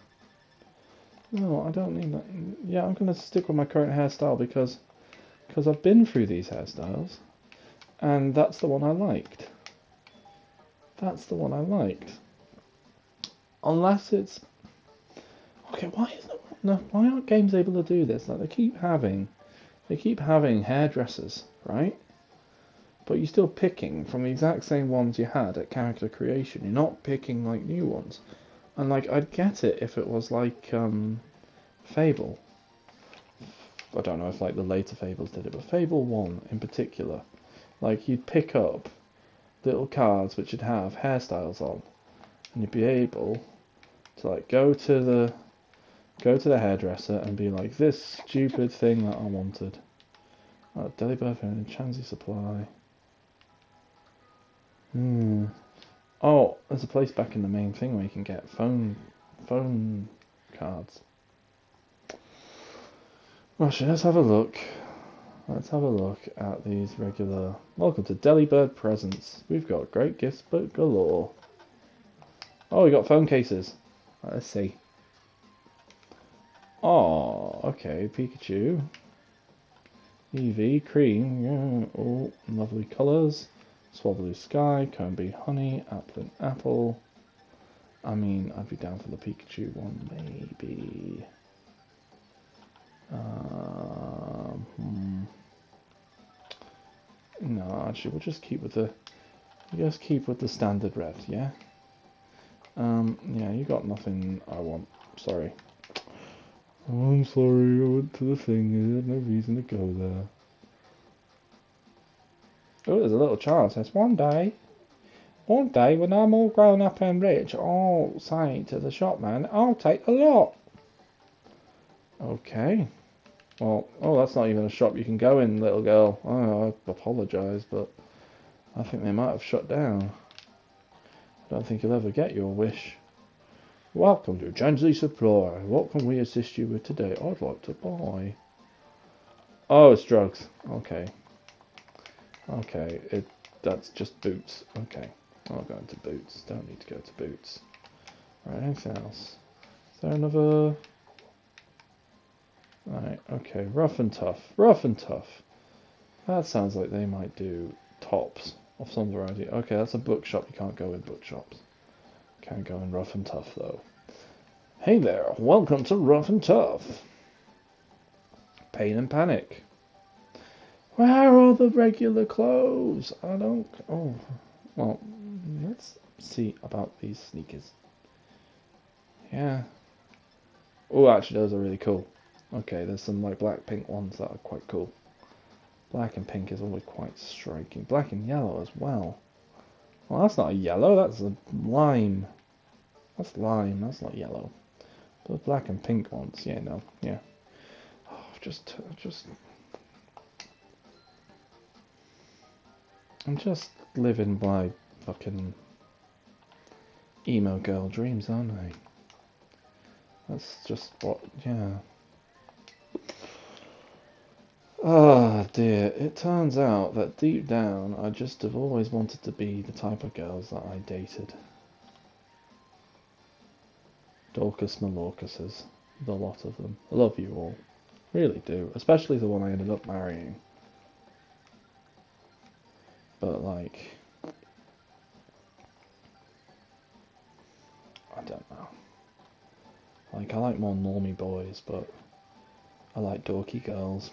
No, I don't need that. Yeah, I'm gonna stick with my current hairstyle because because I've been through these hairstyles, and that's the one I liked. That's the one I liked. Unless it's okay. Why is no? Why aren't games able to do this? Like they keep having, they keep having hairdressers, right? But you're still picking from the exact same ones you had at character creation. You're not picking like new ones. And like I'd get it if it was like um, Fable. I don't know if like the later Fables did it, but Fable One in particular, like you'd pick up little cards which would have hairstyles on, and you'd be able to like go to the go to the hairdresser and be like this stupid thing that I wanted. Oh, Delibird and Chansey Supply. Hmm. Oh, there's a place back in the main thing where you can get phone phone cards. Well, let's have a look. Let's have a look at these regular. Welcome to Delibird Presents. We've got great gifts but galore. Oh, we got phone cases. Let's see. Oh, okay, Pikachu. Eevee cream, yeah, oh, lovely colours. Swablu Sky, Combee Honey, Applin Apple. I mean, I'd be down for the Pikachu one, maybe. Um, hmm. No, actually, we'll just keep with the. Just keep with the standard revs, yeah. Um, yeah, you got nothing I want. Sorry. Oh, I'm sorry. I went to the thing. There's no reason to go there. Oh, there's a little chance. says, one day, one day when I'm all grown up and rich, I'll say to the shopman, I'll take a lot. Okay. Well, oh, that's not even a shop you can go in, little girl. Oh, I apologise, but I think they might have shut down. I don't think you'll ever get your wish. Welcome to Chansey Supply. What can we assist you with today? I'd like to buy. Oh, it's drugs. Okay. Okay, it that's just boots. Okay, I'll go into boots. Don't need to go to boots. Right, anything else? Is there another? Right, okay, rough and tough. Rough and tough. That sounds like they might do tops of some variety. Okay, that's a bookshop. You can't go in bookshops. Can't go in rough and tough though. Hey there, welcome to Rough and Tough. Pain and Panic. Where are all the regular clothes? I don't. Oh, well, let's see about these sneakers. Yeah. Oh, actually, those are really cool. Okay, there's some like black pink ones that are quite cool. Black and pink is always quite striking. Black and yellow as well. Well, that's not a yellow, that's a lime. That's lime, that's not yellow. But black and pink ones, yeah, no, yeah. Oh, just, just I'm just living my fucking emo girl dreams, aren't I? That's just what, yeah. Ah, oh dear. It turns out that deep down, I just have always wanted to be the type of girls that I dated. Dorcas Malorcases. The lot of them. I love you all. Really do. Especially the one I ended up marrying. But like, I don't know. Like I like more normie boys, but I like dorky girls.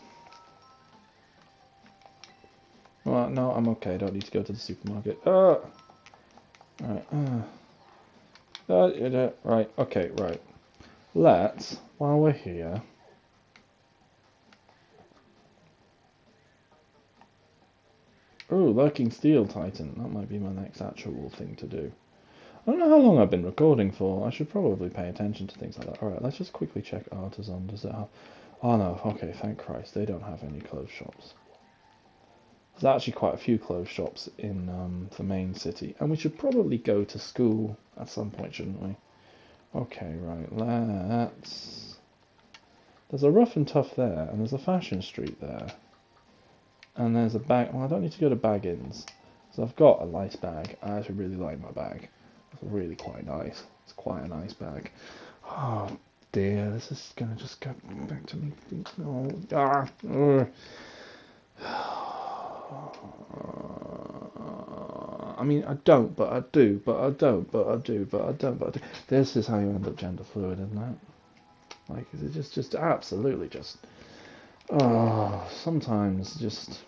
Well, no, I'm okay. I don't need to go to the supermarket. Uh, right. Uh, uh, right. Okay. Right. Let's, while we're here, Oh, Lurking Steel Titan. That might be my next actual thing to do. I don't know how long I've been recording for. I should probably pay attention to things like that. Alright, let's just quickly check Artazon. Does it have... Oh no, okay, thank Christ. They don't have any clothes shops. There's actually quite a few clothes shops in um, the main city. And we should probably go to school at some point, shouldn't we? Okay, right, let's... There's a rough and tough there, and there's a fashion street there. And there's a bag. Well, I don't need to go to Baggins. So I've got a nice bag. I actually really like my bag. It's really quite nice. It's quite a nice bag. Oh dear, this is gonna just go back to me. Oh, ah, ugh. I mean, I don't, but I do, but I don't, but I do, but I don't, but I do. This is how you end up gender fluid, isn't it? Like, it's just, just absolutely just. Oh, sometimes just.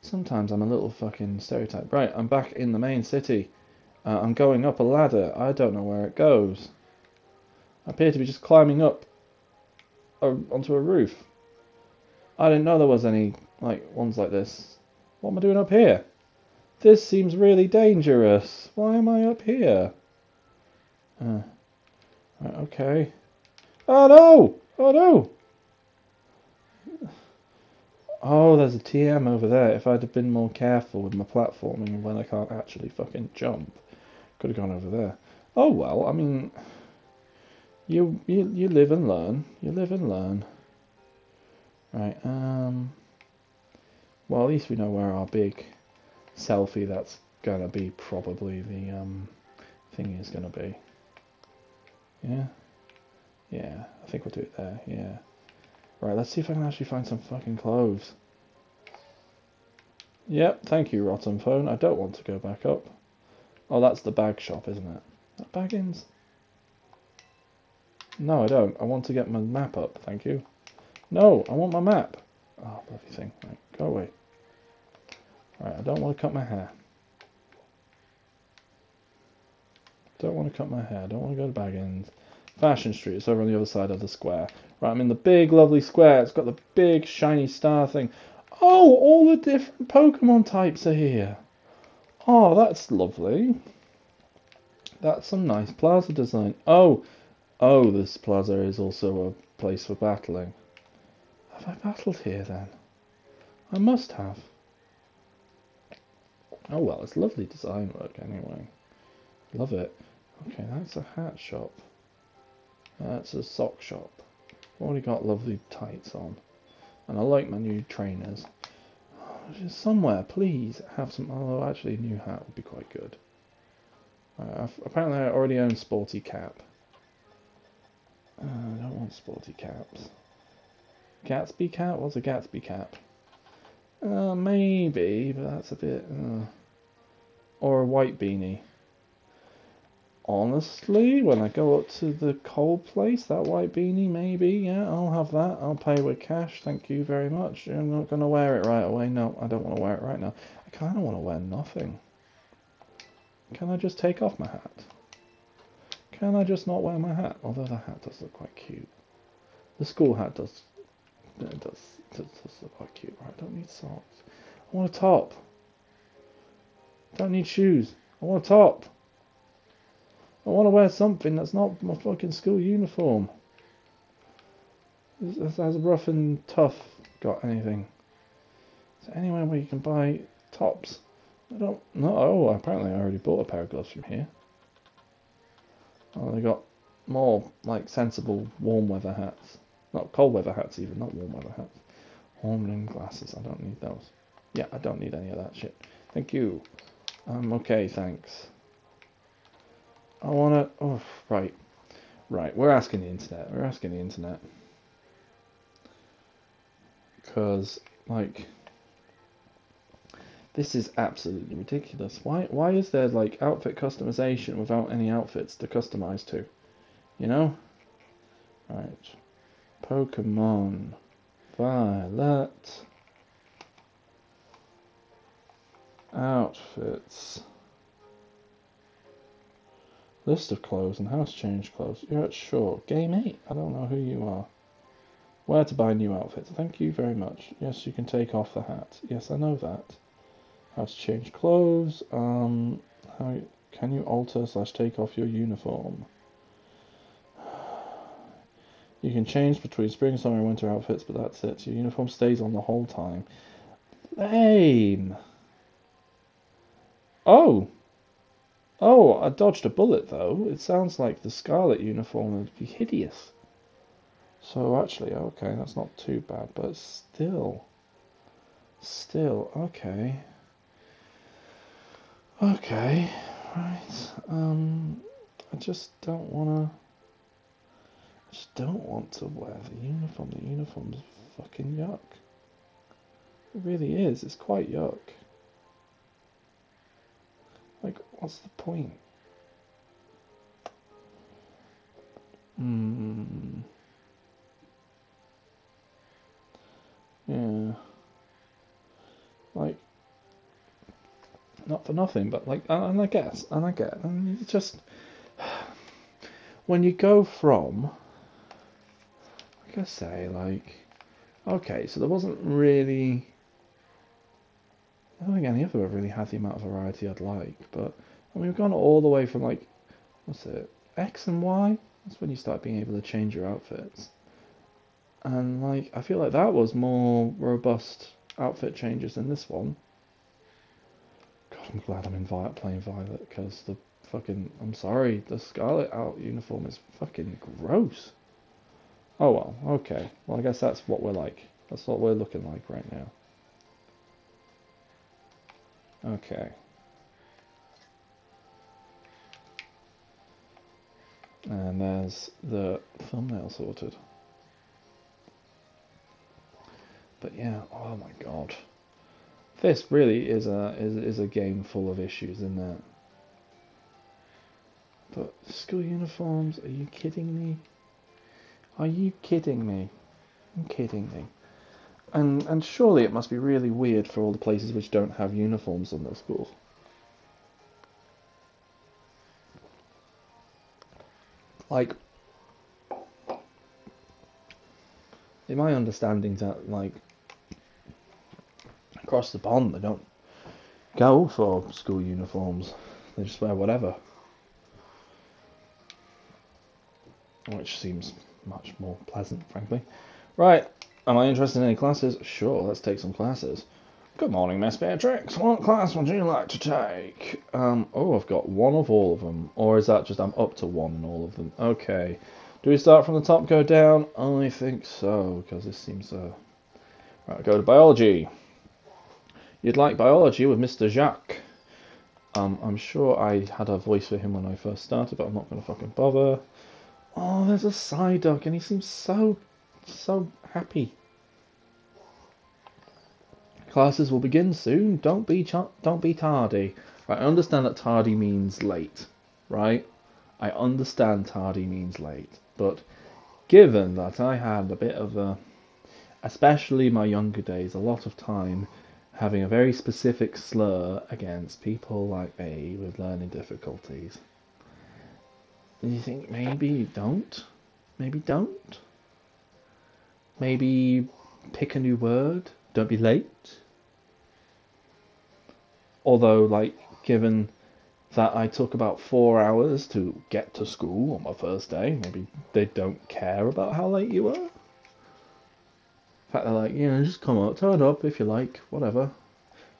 Sometimes I'm a little fucking stereotype. Right, I'm back in the main city. Uh, I'm going up a ladder. I don't know where it goes. I appear to be just climbing up a, onto a roof. I didn't know there was any like ones like this. What am I doing up here? This seems really dangerous. Why am I up here? Uh, right, okay. Oh no! Oh no! Oh, there's a TM over there. If I'd have been more careful with my platforming when I can't actually fucking jump, could have gone over there. Oh well, I mean, you you you live and learn. You live and learn. Right. Um. Well, at least we know where our big selfie that's gonna be probably the um thing is gonna be. Yeah. Yeah. I think we'll do it there. Yeah. Right. Let's see if I can actually find some fucking clothes. Yep. Thank you, Rotom Phone. I don't want to go back up. Oh, that's the bag shop, isn't it? That Baggins? No, I don't. I want to get my map up. Thank you. No, I want my map. Oh, bloody thing. Right, go away. Right, I don't want to cut my hair. Don't want to cut my hair. Don't want to go to Baggins. Fashion Street. It's over on the other side of the square. Right, I'm in the big, lovely square. It's got the big, shiny star thing. Oh, all the different Pokemon types are here. Oh, that's lovely. That's some nice plaza design. Oh, oh, this plaza is also a place for battling. Have I battled here then? I must have. Oh well, it's lovely design work anyway. Love it. Okay, that's a hat shop. That's a sock shop. Already got lovely tights on. And I like my new trainers. Just somewhere, please, have some. Although, actually, a new hat would be quite good. Uh, apparently, I already own Sporty Cap. Uh, I don't want Sporty Caps. Gatsby Cap? What's a Gatsby Cap? Uh, maybe, but that's a bit. Uh, or a white beanie. Honestly, when I go up to the coal place, that white beanie, maybe, yeah, I'll have that. I'll pay with cash, thank you very much. I'm not going to wear it right away. No, I don't want to wear it right now. I kind of want to wear nothing. Can I just take off my hat? Can I just not wear my hat? Although the hat does look quite cute. The school hat does, it does, it does look quite cute. Right, I don't need socks. I want a top. Don't need shoes. I want a top. I want to wear something that's not my fucking school uniform. Has, Rough and Tough got anything? Is there anywhere where you can buy tops? I don't know. Oh, apparently I already bought a pair of gloves from here. Oh, they got more like sensible warm weather hats. Not cold weather hats even, not warm weather hats. Warm glasses, I don't need those. Yeah, I don't need any of that shit. Thank you. I'm okay, thanks. I wanna. Oh, right, right. We're asking the internet. We're asking the internet because, like, this is absolutely ridiculous. Why? Why is there like outfit customization without any outfits to customize to? You know. Right. Pokemon Violet outfits. List of clothes and house change clothes. You're at Shaw. Game 8. I don't know who you are. Where to buy new outfits. Thank you very much. Yes, you can take off the hat. Yes, I know that. How to change clothes. Um, how can you alter slash take off your uniform? You can change between spring, summer, and winter outfits, but that's it. Your uniform stays on the whole time. Lame. Oh, Oh, I dodged a bullet though. It sounds like the Scarlet uniform would be hideous. So actually, okay, that's not too bad, but still. Still, okay. Okay. Right. Um, I just don't wanna. I just don't want to wear the uniform. The uniform's fucking yuck. It really is. It's quite yuck. Like, what's the point? Hmm. Yeah. Like, not for nothing, but like, and I guess, and I get, and it's just when you go from, like I say, like, okay, so there wasn't really. I don't think any of them have really had the amount of variety I'd like, but I mean, we've gone all the way from like, what's it, X and Y? That's when you start being able to change your outfits. And like, I feel like that was more robust outfit changes than this one. God, I'm glad I'm in Violet playing Violet because the fucking, I'm sorry, the Scarlet out uniform is fucking gross. Oh well, okay. Well, I guess that's what we're like. That's what we're looking like right now. Okay. And there's the thumbnail sorted. But yeah, oh my god. This really is a is, is a game full of issues, isn't it? But school uniforms, are you kidding me? Are you kidding me? I'm kidding me. And and surely it must be really weird for all the places which don't have uniforms on their school. Like in my understanding that like across the pond they don't go for school uniforms. They just wear whatever. Which seems much more pleasant, frankly. Right, am I interested in any classes? Sure, let's take some classes. Good morning, Miss Beatrix. What class would you like to take? Um, oh, I've got one of all of them. Or is that just I'm up to one in all of them? Okay. Do we start from the top, go down? I think so, because this seems... Uh... Right, go to biology. You'd like biology with Mr. Jacq. Um, I'm sure I had a voice for him when I first started, but I'm not going to fucking bother. Oh, there's a Psyduck, and he seems so, so happy. Classes will begin soon. Don't be don't be tardy. Right, I understand that tardy means late, right? I understand tardy means late, but given that I had a bit of a, especially my younger days, a lot of time having a very specific slur against people like me with learning difficulties. Do you think maybe you don't? Maybe don't? Maybe pick a new word? Don't be late? Although, like, given that I took about four hours to get to school on my first day, maybe they don't care about how late you were. In fact, they're like, you know, just come up, turn up if you like, whatever.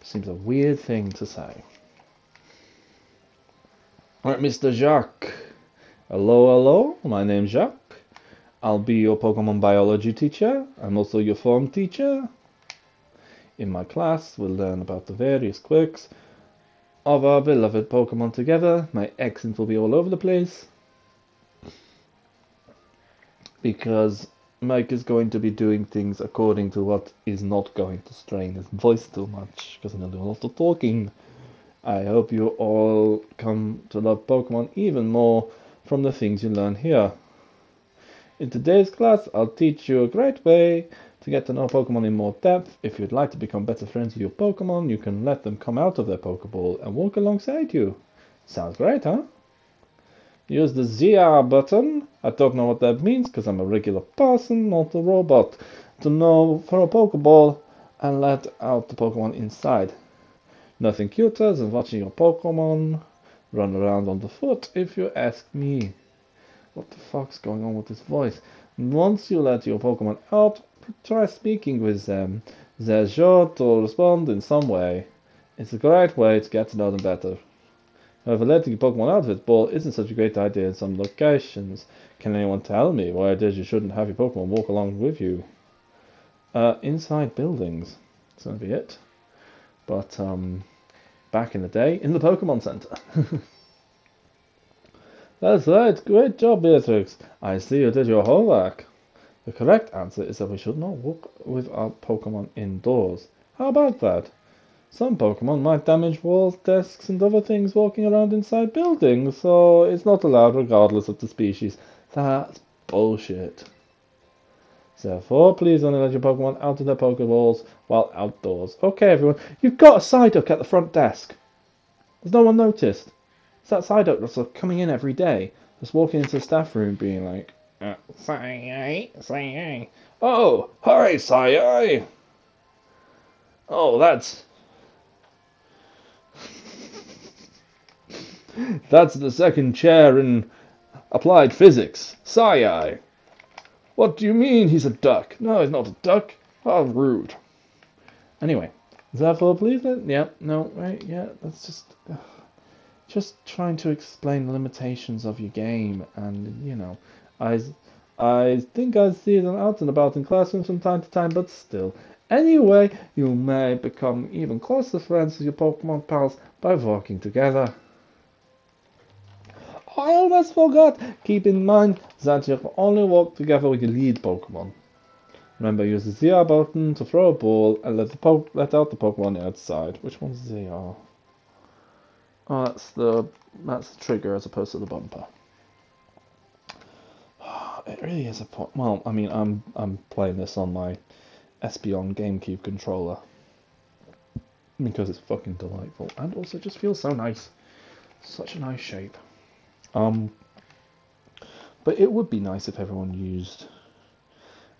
Seems a weird thing to say. Alright, Mr. Jacq. Hello, hello, my name's Jacq. I'll be your Pokemon biology teacher. I'm also your form teacher. In my class, we'll learn about the various quirks of our beloved Pokemon together. My accent will be all over the place. Because Mike is going to be doing things according to what is not going to strain his voice too much, because to do a lot of talking. I hope you all come to love Pokemon even more from the things you learn here. In today's class, I'll teach you a great way to get to know Pokemon in more depth. If you'd like to become better friends with your Pokemon, you can let them come out of their Pokeball and walk alongside you. Sounds great, huh? Use the ZR button. I don't know what that means because I'm a regular person, not a robot. To know for a Pokeball and let out the Pokemon inside. Nothing cuter than watching your Pokemon run around on the foot if you ask me. What the fuck's going on with this voice? Once you let your Pokemon out, try speaking with them. They're sure to respond in some way. It's a great way to get to know them better. However, letting your Pokemon out of its ball isn't such a great idea in some locations. Can anyone tell me why it is you shouldn't have your Pokemon walk along with you? Uh, inside buildings. That's gonna be it. But, um, back in the day, in the Pokemon Center. That's right. Great job, Beatrix. I see you did your homework. The correct answer is that we should not walk with our Pokemon indoors. How about that? Some Pokemon might damage walls, desks, and other things walking around inside buildings, so it's not allowed regardless of the species. That's bullshit. Therefore, please only let your Pokemon out of their Pokeballs while outdoors. Okay, everyone, you've got a Psyduck at the front desk. Has no one noticed? It's that Psyduck that's like coming in every day, just walking into the staff room being like, uh, Psy, Psy. Oh, hi, Psy. Oh, that's That's the second chair in applied physics. Psy. What do you mean he's a duck? No, he's not a duck. How rude. Anyway, is that full please? Then? Yeah, no, right, yeah, that's just uh, just trying to explain the limitations of your game and you know, I I think I see them out and about in classrooms from time to time, but still. Anyway, you may become even closer friends with your Pokemon pals by working together. I almost forgot. Keep in mind that you can only work together with your lead Pokemon. Remember, use the ZR button to throw a ball and let the po let out the Pokemon outside. Which one's ZR? Oh, that's the that's the trigger as opposed to the bumper. It really is a point. Well, I mean, I'm I'm playing this on my Espeon GameCube controller because it's fucking delightful and also just feels so nice. Such a nice shape. Um, but it would be nice if everyone used.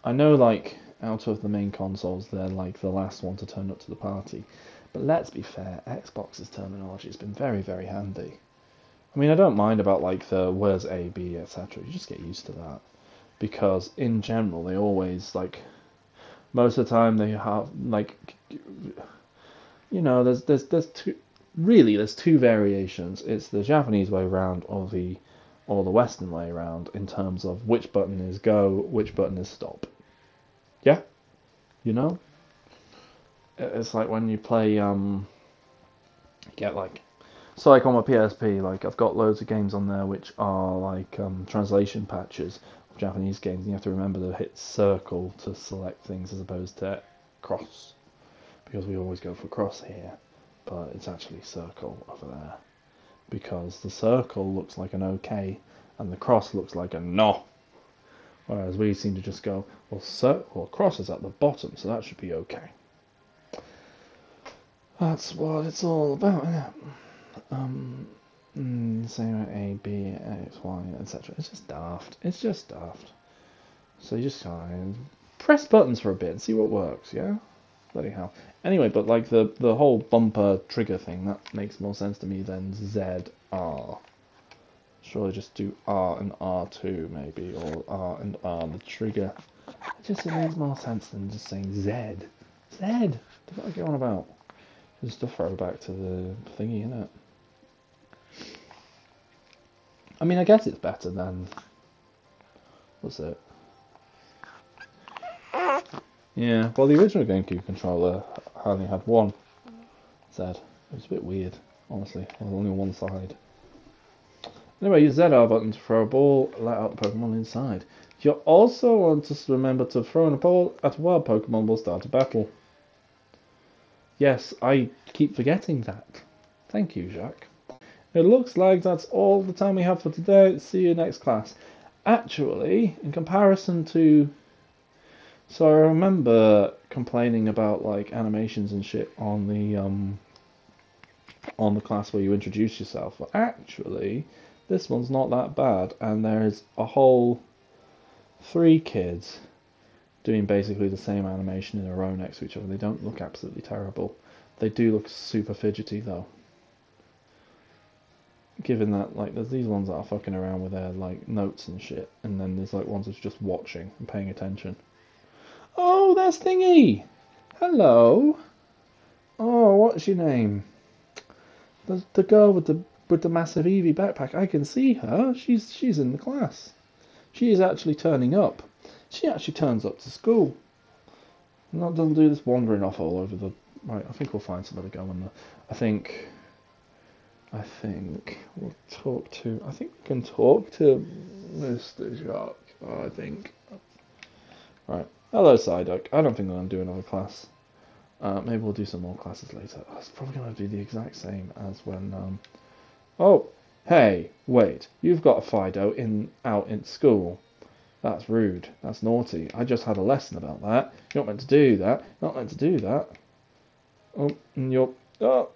I know, like, out of the main consoles, they're like the last one to turn up to the party. But let's be fair, Xbox's terminology has been very, very handy. I mean, I don't mind about like the where's A, B, etc. You just get used to that because in general they always like most of the time they have like you know there's there's there's two really there's two variations. It's the Japanese way around or the or the Western way around in terms of which button is go, which button is stop. Yeah, you know. It's like when you play um, get like so like on my PSP, like I've got loads of games on there which are like um, translation patches of Japanese games. And you have to remember to hit circle to select things as opposed to cross, because we always go for cross here but it's actually circle over there because the circle looks like an okay and the cross looks like a no. Whereas we seem to just go, well, circle well, cross is at the bottom, so that should be okay. That's what it's all about, isn't it? Um, mm, same A, B, X, Y, etc. It's just daft. It's just daft. So you just kind of press buttons for a bit and see what works, yeah? Bloody hell. Anyway, but like the the whole bumper trigger thing, that makes more sense to me than Z R. Surely just do R and R2 maybe, or R and R the trigger. It just it makes more sense than just saying Z. Z. Fuck are you on about? Just a throwback to the thingy, isn't it? I mean, I guess it's better than. What's it? Yeah, well, the original GameCube controller only had one Z. It was a bit weird, honestly. only on one side. Anyway, use ZR button to throw a ball, let out the Pokemon inside. You also want to remember to throw in a ball at a wild Pokemon will start a battle. Yes, I keep forgetting that. Thank you, Jacq. It looks like that's all the time we have for today. See you next class. Actually, in comparison to so I remember complaining about like animations and shit on the um on the class where you introduce yourself. But actually, this one's not that bad, and there's a whole three kids doing basically the same animation in a row next to each other. They don't look absolutely terrible. They do look super fidgety though. Given that like there's these ones that are fucking around with their like notes and shit, and then there's like ones that's just watching and paying attention. Oh, that's Thingy. Hello. Oh, what's your name? The the girl with the with the massive Eevee backpack. I can see her. She's she's in the class. She is actually turning up. She actually turns up to school. Not doesn't do this wandering off all over the. Right, I think we'll find somewhere to go on. I think. I think we'll talk to. I think we can talk to Mr. Shark. I think. Right. Hello, Psyduck. I don't think I'm doing another class. Uh, maybe we'll do some more classes later. It's probably going to be the exact same as when. Um... Oh, hey, wait! You've got a Fidough in out in school. That's rude. That's naughty. I just had a lesson about that. You're not meant to do that. Not meant to do that. Oh, and your oh,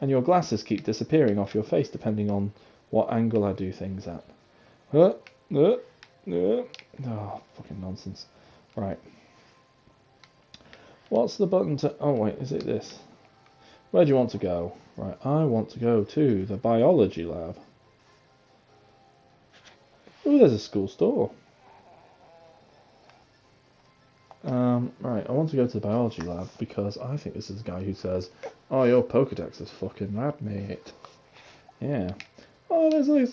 and your glasses keep disappearing off your face depending on what angle I do things at. Uh, uh, uh. Oh, fucking nonsense. Right. What's the button to... Oh, wait, is it this? Where do you want to go? Right, I want to go to the biology lab. Oh, there's a school store. Um, right, I want to go to the biology lab because I think this is the guy who says, "Oh, your Pokedex is fucking mad, mate." Yeah. Oh, there's like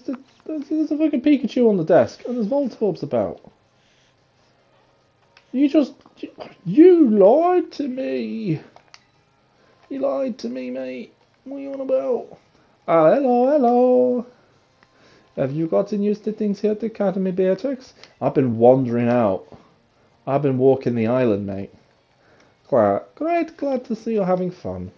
there's, there's a fucking Pikachu on the desk, and there's Voltorbs about. You just you lied to me. You lied to me, mate. What are you on about? Ah, hello, hello. Have you gotten used to things here at the Academy, Beatrix? I've been wandering out. I've been walking the island, mate. Glad, great, glad to see you're having fun.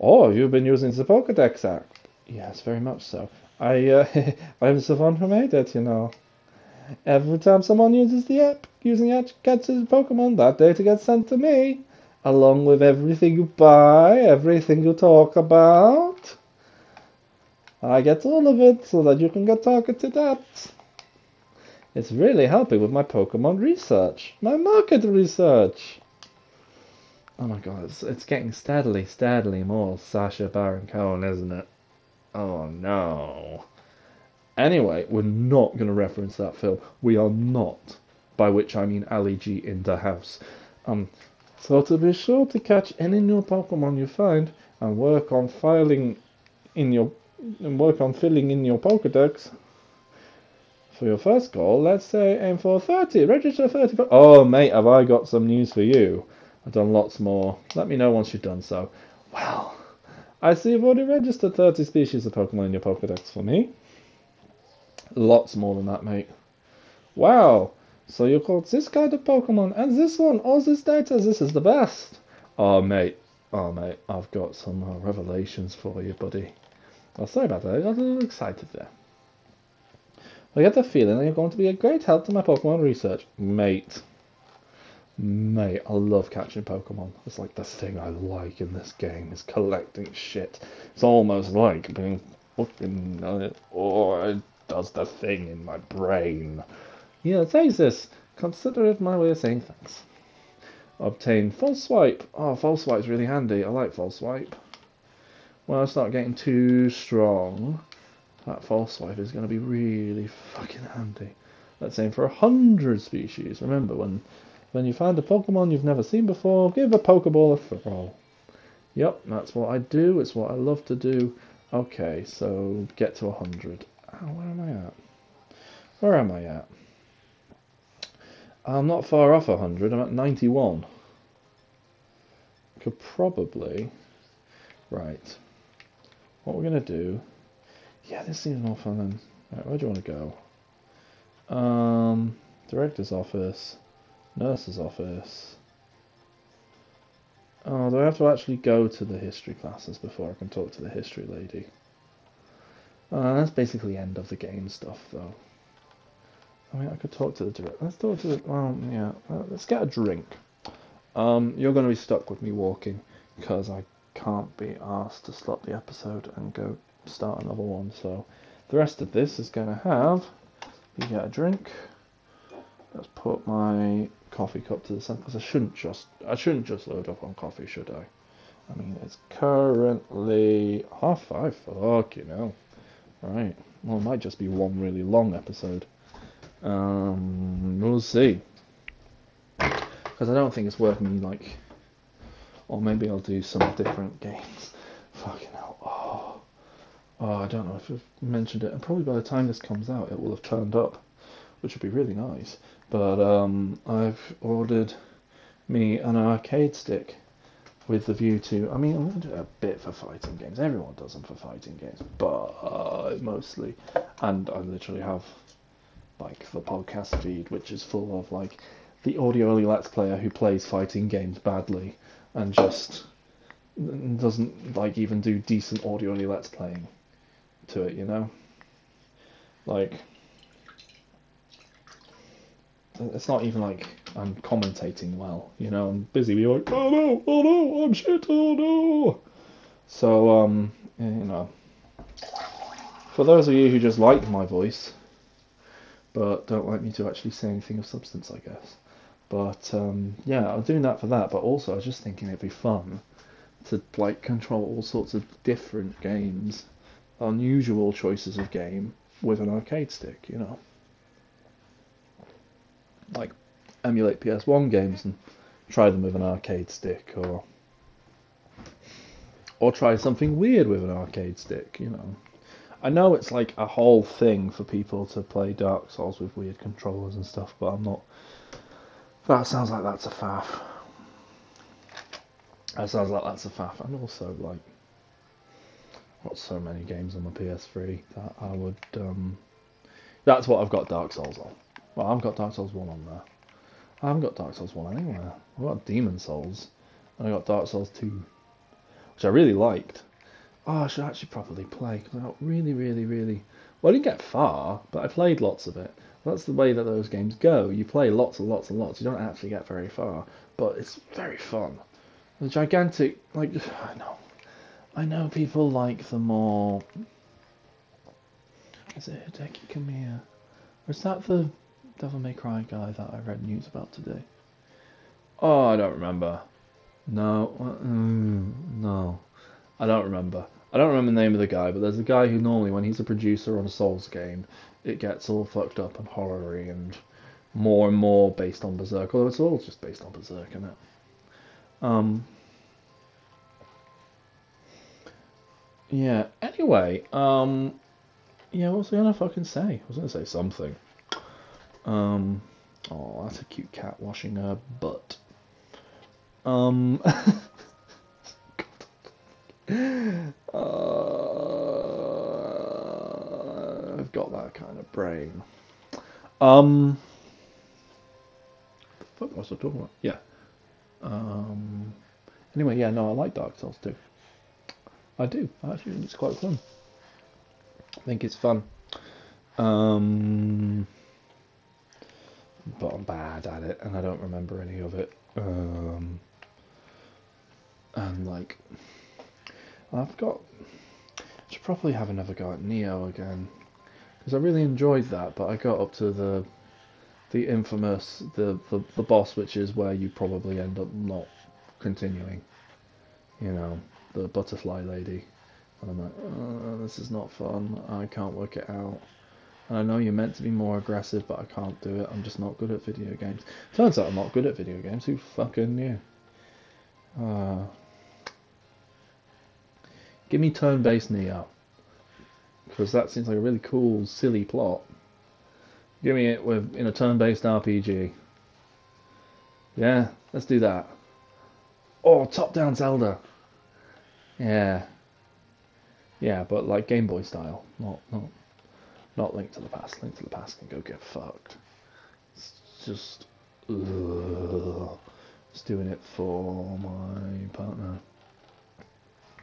Oh, you've been using the Pokedex app. Yes, very much so. I, uh, I'm the one who made it, you know. Every time someone uses the app, using it catches Pokemon, that data gets sent to me, along with everything you buy, everything you talk about. I get all of it so that you can get targeted at. It's really helping with my Pokemon research, my market research. Oh my god, it's, it's getting steadily, steadily more Sacha Baron Cohen, isn't it? Oh no. Anyway, we're not going to reference that film. We are not. By which I mean Ali G in the house. Um, so to be sure to catch any new Pokemon you find and work on filing in your and work on filling in your Pokedex. For your first goal, let's say aim for 30. Register 30. Oh, mate, have I got some news for you. I've done lots more. Let me know once you've done so. Well, I see you've already registered 30 species of Pokemon in your Pokedex for me. Lots more than that, mate. Wow. So you caught this kind of Pokemon and this one, all this data, this is the best. Oh, mate. Oh, mate, I've got some uh, revelations for you, buddy. Oh, sorry about that. I got a little excited there. I get the feeling that you're going to be a great help to my Pokemon research. Mate. Mate, I love catching Pokemon. It's like the thing I like in this game is collecting shit. It's almost like being fucking... Uh, or it does the thing in my brain. Yeah, it says this. Consider it my way of saying thanks. Obtain false swipe. Oh, false swipe's really handy. I like false swipe. When I start getting too strong, that false swipe is going to be really fucking handy. Let's aim for a hundred species. Remember, when when you find a Pokemon you've never seen before, give a Pokeball a throw. Yep, that's what I do. It's what I love to do. Okay, so get to a hundred. Oh, where am I at? Where am I at? I'm not far off a hundred. I'm at ninety-one. Could probably. Right. What we're gonna do yeah, this seems more fun. Right, where do you want to go? Um, director's office, nurse's office. Oh, do I have to actually go to the history classes before I can talk to the history lady? Uh, that's basically end of the game stuff, though. I mean, I could talk to the director. Let's talk to the... Well, yeah. Uh, let's get a drink. Um, you're going to be stuck with me walking because I can't be asked to stop the episode and go start another one. So the rest of this is going to have, you get a drink. Let's put my coffee cup to the side because I shouldn't just I shouldn't just load up on coffee, should I? I mean, it's currently half five. Fuck you know. Right. Well, it might just be one really long episode. Um, we'll see. Because I don't think it's worth me like, or maybe I'll do some different games. Fucking hell. Oh. Oh, I don't know if I've mentioned it, and probably by the time this comes out, it will have turned up, which would be really nice. But um, I've ordered me an arcade stick, with the view to. I mean, I'm going to do a bit for fighting games. Everyone does them for fighting games, but mostly. And I literally have like the podcast feed, which is full of like the audio only let's player who plays fighting games badly and just doesn't like even do decent audio only let's playing to it, you know? Like it's not even like I'm commentating well, you know, I'm busy being like, oh no, oh no, I'm shit, oh no. So, um, you know, for those of you who just like my voice, but don't like me to actually say anything of substance, I guess. But um, yeah, I was doing that for that, but also I was just thinking it'd be fun to like control all sorts of different games, unusual choices of game with an arcade stick, you know. Like emulate PS1 games and try them with an arcade stick or or try something weird with an arcade stick, you know. I know it's like a whole thing for people to play Dark Souls with weird controllers and stuff, but I'm not. That sounds like that's a faff. That sounds like that's a faff, and also like, got so many games on the PS3 that I would. Um, that's what I've got Dark Souls on. Well, I've got Dark Souls one on there. I haven't got Dark Souls one anywhere. I've got Demon Souls, and I got Dark Souls two, which I really liked. Oh, I should actually probably play because I really, really, really. Well, I didn't get far, but I played lots of it. That's the way that those games go. You play lots and lots and lots. You don't actually get very far, but it's very fun. The gigantic, like, I know, I know people like the more. Is it Hideki Kamiya? Or is that the Devil May Cry guy that I read news about today? Oh, I don't remember. No, mm, no, I don't remember. I don't remember the name of the guy, but there's a guy who normally, when he's a producer on a Souls game, it gets all fucked up and horror and more and more based on Berserk, although it's all just based on Berserk, isn't it? Um, yeah, anyway, um, yeah, what was I gonna fucking say? I was gonna say something. Um, oh, that's a cute cat washing her butt. Um, Uh, got that kind of brain. Um, fuck was I talking about? Yeah. Um. Anyway, yeah, no, I like Dark Souls too. I do. I actually, think it's quite fun. I think it's fun. Um, but I'm bad at it, and I don't remember any of it. Um, and like, I've got. I should probably have another go at Nioh again because I really enjoyed that, but I got up to the the infamous the, the the boss, which is where you probably end up not continuing. You know, the butterfly lady, and I'm like, oh, this is not fun. I can't work it out. And I know you're meant to be more aggressive, but I can't do it. I'm just not good at video games. Turns out I'm not good at video games. Who fucking knew? Uh, Give me turn-based Nioh, because that seems like a really cool, silly plot. Give me it with in a turn-based RPG. Yeah, let's do that. Oh, top-down Zelda. Yeah. Yeah, but like Game Boy style, not not not Link to the Past. Link to the Past can go get fucked. It's just, ugh, doing it for my partner.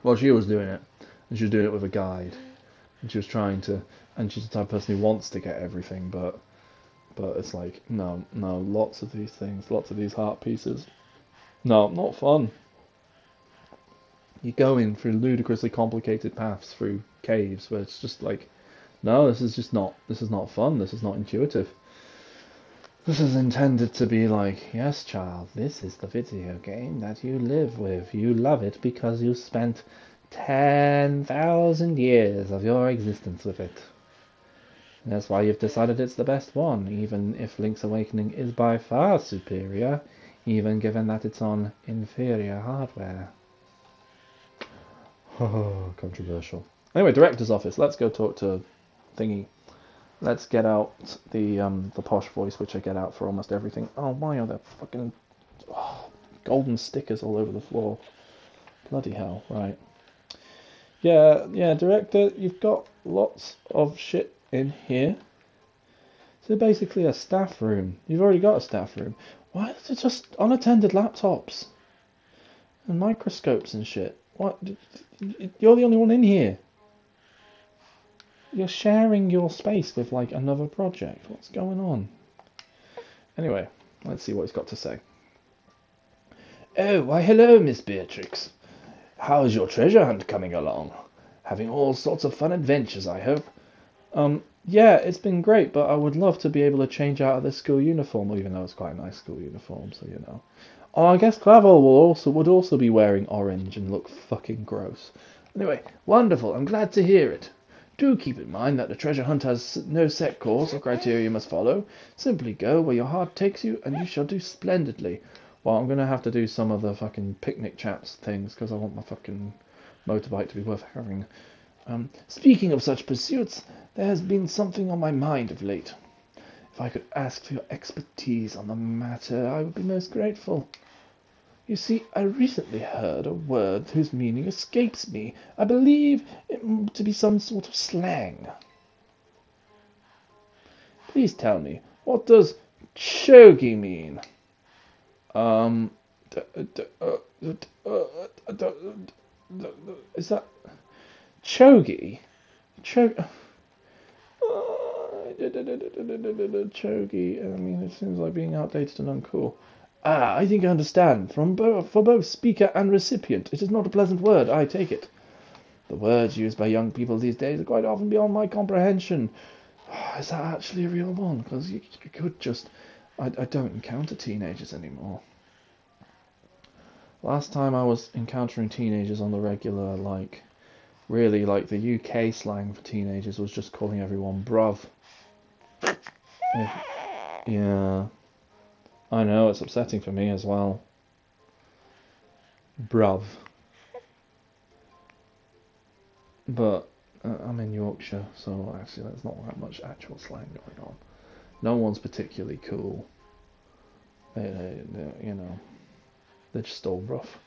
Well, she was doing it, and she was doing it with a guide, and she was trying to, and she's the type of person who wants to get everything, but, but it's like, no, no, lots of these things, lots of these heart pieces, no, not fun. You go in through ludicrously complicated paths through caves where it's just like, no, this is just not, this is not fun, this is not intuitive. This is intended to be like, yes, child, this is the video game that you live with. You love it because you spent 10,000 years of your existence with it. That's why you've decided it's the best one, even if Link's Awakening is by far superior, even given that it's on inferior hardware. Oh, Controversial. Anyway, director's office. Let's go talk to Thingy. Let's get out the um, the posh voice, which I get out for almost everything. Oh, why are there fucking oh, golden stickers all over the floor? bloody hell, right. Yeah, yeah, director, you've got lots of shit in here. So basically a staff room. You've already got a staff room. Why is it just unattended laptops? And microscopes and shit. What? You're the only one in here. You're sharing your space with like another project. What's going on? Anyway, let's see what he's got to say. Oh, why hello, Miss Beatrix. How's your treasure hunt coming along? Having all sorts of fun adventures, I hope. Um, yeah, it's been great, but I would love to be able to change out of this school uniform, even though it's quite a nice school uniform, so you know. Oh, I guess Clavel will also would also be wearing orange and look fucking gross. Anyway, wonderful. I'm glad to hear it. Do keep in mind that the treasure hunt has no set course or criteria you must follow. Simply go where your heart takes you, and you shall do splendidly. Well, I'm gonna have to do some of the fucking picnic chats things because I want my fucking motorbike to be worth having. Um, speaking of such pursuits, there has been something on my mind of late. If I could ask for your expertise on the matter, I would be most grateful. You see, I recently heard a word whose meaning escapes me. I believe it to be some sort of slang. Please tell me, what does chogi mean? Um, is that chogi? Chog. Chogi. I mean, it seems like being outdated and uncool. Ah, I think I understand. From bo- for both speaker and recipient, it is not a pleasant word, I take it. The words used by young people these days are quite often beyond my comprehension. Is that actually a real one? Because you, you, could just... I, I don't encounter teenagers anymore. Last time I was encountering teenagers on the regular, like, really, like, the UK slang for teenagers was just calling everyone bruv. If, yeah. I know, it's upsetting for me as well. Bruv. But uh, I'm in Yorkshire, so actually there's not that much actual slang going on. No one's particularly cool. They, they, you know, they're just all rough.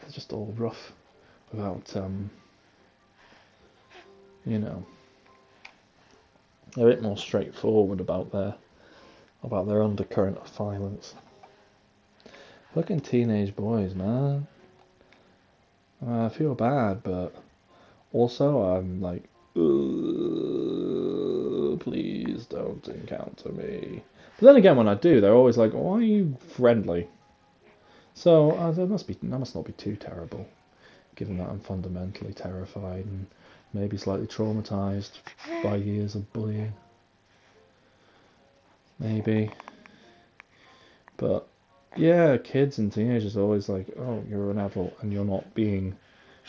They're just all rough about, um, you know, they're a bit more straightforward about their about their undercurrent of violence. Looking teenage boys, man. I feel bad, but also I'm like, please don't encounter me. But then again, when I do, they're always like, why are you friendly? So uh, that must be that must not be too terrible, given that I'm fundamentally terrified and maybe slightly traumatized by years of bullying maybe. But yeah, kids and teenagers are always like, oh, you're an adult and you're not being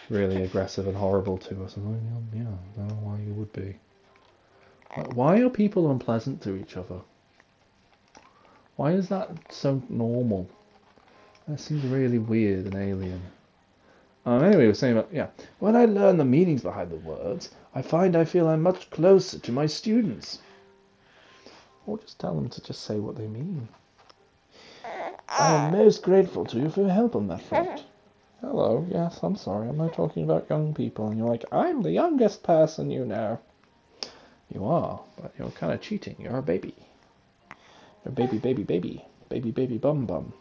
really aggressive and horrible to us. And like, yeah, I don't know why you would be. Why are people unpleasant to each other? Why is that so normal? That seems really weird and alien. Um, anyway, we were saying about, yeah, when I learn the meanings behind the words, I find I feel I'm much closer to my students. Or just tell them to just say what they mean. I am most grateful to you for your help on that front. Hello, yes, I'm sorry, I'm not talking about young people. And you're like, I'm the youngest person you know. You are, but you're kind of cheating. You're a baby. You're a baby, baby, baby. Baby, baby, bum, bum.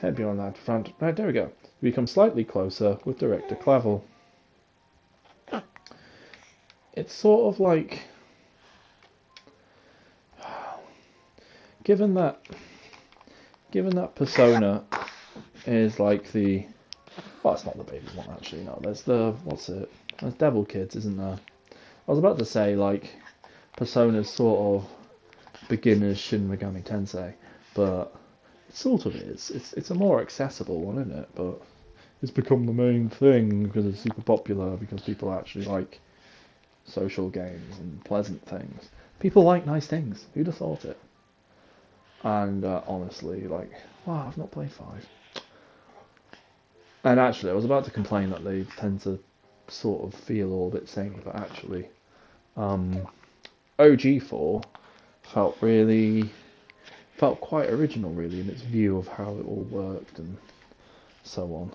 Head beyond that front. Right, there we go. You become slightly closer with Director Clavel. It's sort of like given that given that persona is like the well it's not the baby one actually no there's the what's it there's devil kids isn't there i was about to say like persona's sort of beginners shin megami tensei but it sort of is. It's it's a more accessible one isn't it? But it's become the main thing because it's super popular because people actually like social games and pleasant things. People like nice things. Who'd have thought it? And uh, honestly, like, wow, I've not played five. And actually, I was about to complain that they tend to sort of feel all a bit samey, but actually, um, OG4 felt really felt quite original, really, in its view of how it all worked and so on.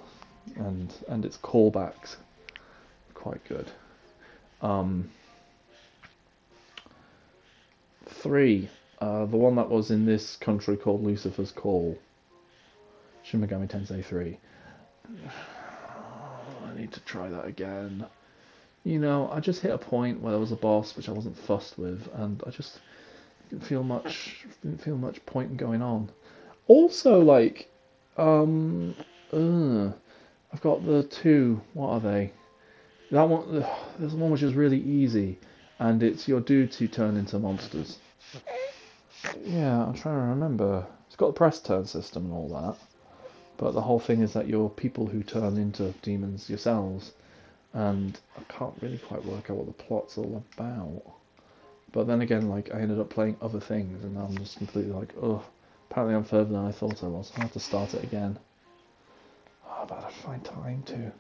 and and its callbacks quite good. Um, three, uh, the one that was in this country called Lucifer's Call. Shin Megami Tensei 3. I need to try that again. You know, I just hit a point where there was a boss which I wasn't fussed with, and I just didn't feel much didn't feel much point in going on. Also, like, um, I've got the two. What are they? That one. There's one which is really easy, and it's your dudes who turn into monsters. Yeah, I'm trying to remember. It's got the press turn system and all that, but the whole thing is that you're people who turn into demons yourselves, and I can't really quite work out what the plot's all about. But then again, like I ended up playing other things, and I'm just completely like, oh, apparently I'm further than I thought I was. I have to start it again. Oh, but I find time to.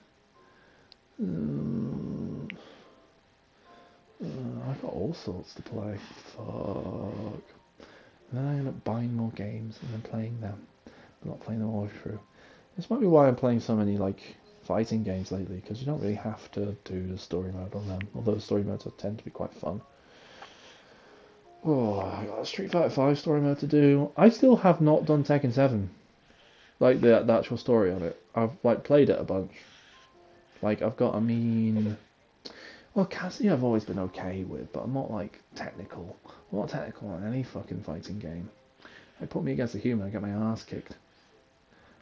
Mm. Uh, I've got all sorts to play. Fuck. And then I end up buying more games and then playing them, but not playing them all through. This might be why I'm playing so many like fighting games lately, because you don't really have to do the story mode on them. Although the story modes tend to be quite fun. Oh, I got a Street Fighter 5 story mode to do. I still have not done Tekken 7. Like the, the actual story on it. I've like played it a bunch. Like I've got I mean well Cassie I've always been okay with, but I'm not like technical. I'm not technical on any fucking fighting game. They put me against a human, I get my ass kicked.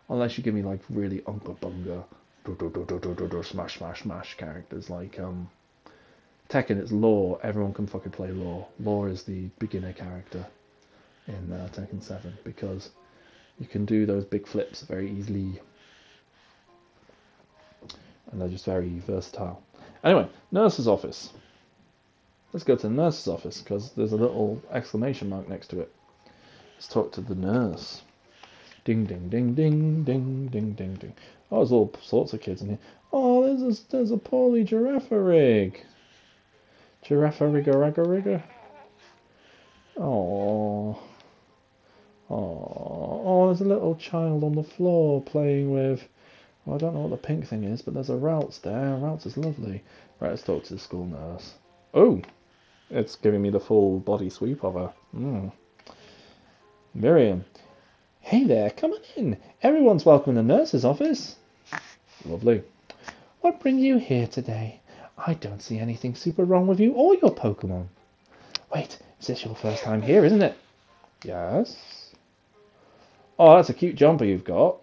Unless you give me like really unga bunga smash smash smash characters like um Tekken, it's Law. Everyone can fucking play Law. Law is the beginner character in uh, Tekken 7 because you can do those big flips very easily. And they're just very versatile. Anyway, nurse's office. Let's go to the nurse's office because there's a little exclamation mark next to it. Let's talk to the nurse. Ding, ding, ding, ding, ding, ding, ding, ding. Oh, there's all sorts of kids in here. Oh, there's a, there's a poorly Girafarig. Giraffe rigger rigger rigger. Oh. Oh, oh, there's a little child on the floor playing with. Well, I don't know what the pink thing is, but there's a Ralts there. Ralts is lovely. Right, let's talk to the school nurse. Oh, it's giving me the full body sweep of her. Mm. Miriam. Hey there, come on in. Everyone's welcome in the nurse's office. Lovely. What brings you here today? I don't see anything super wrong with you or your Pokemon. Wait, is this your first time here, isn't it? Yes. Oh, that's a cute jumper you've got.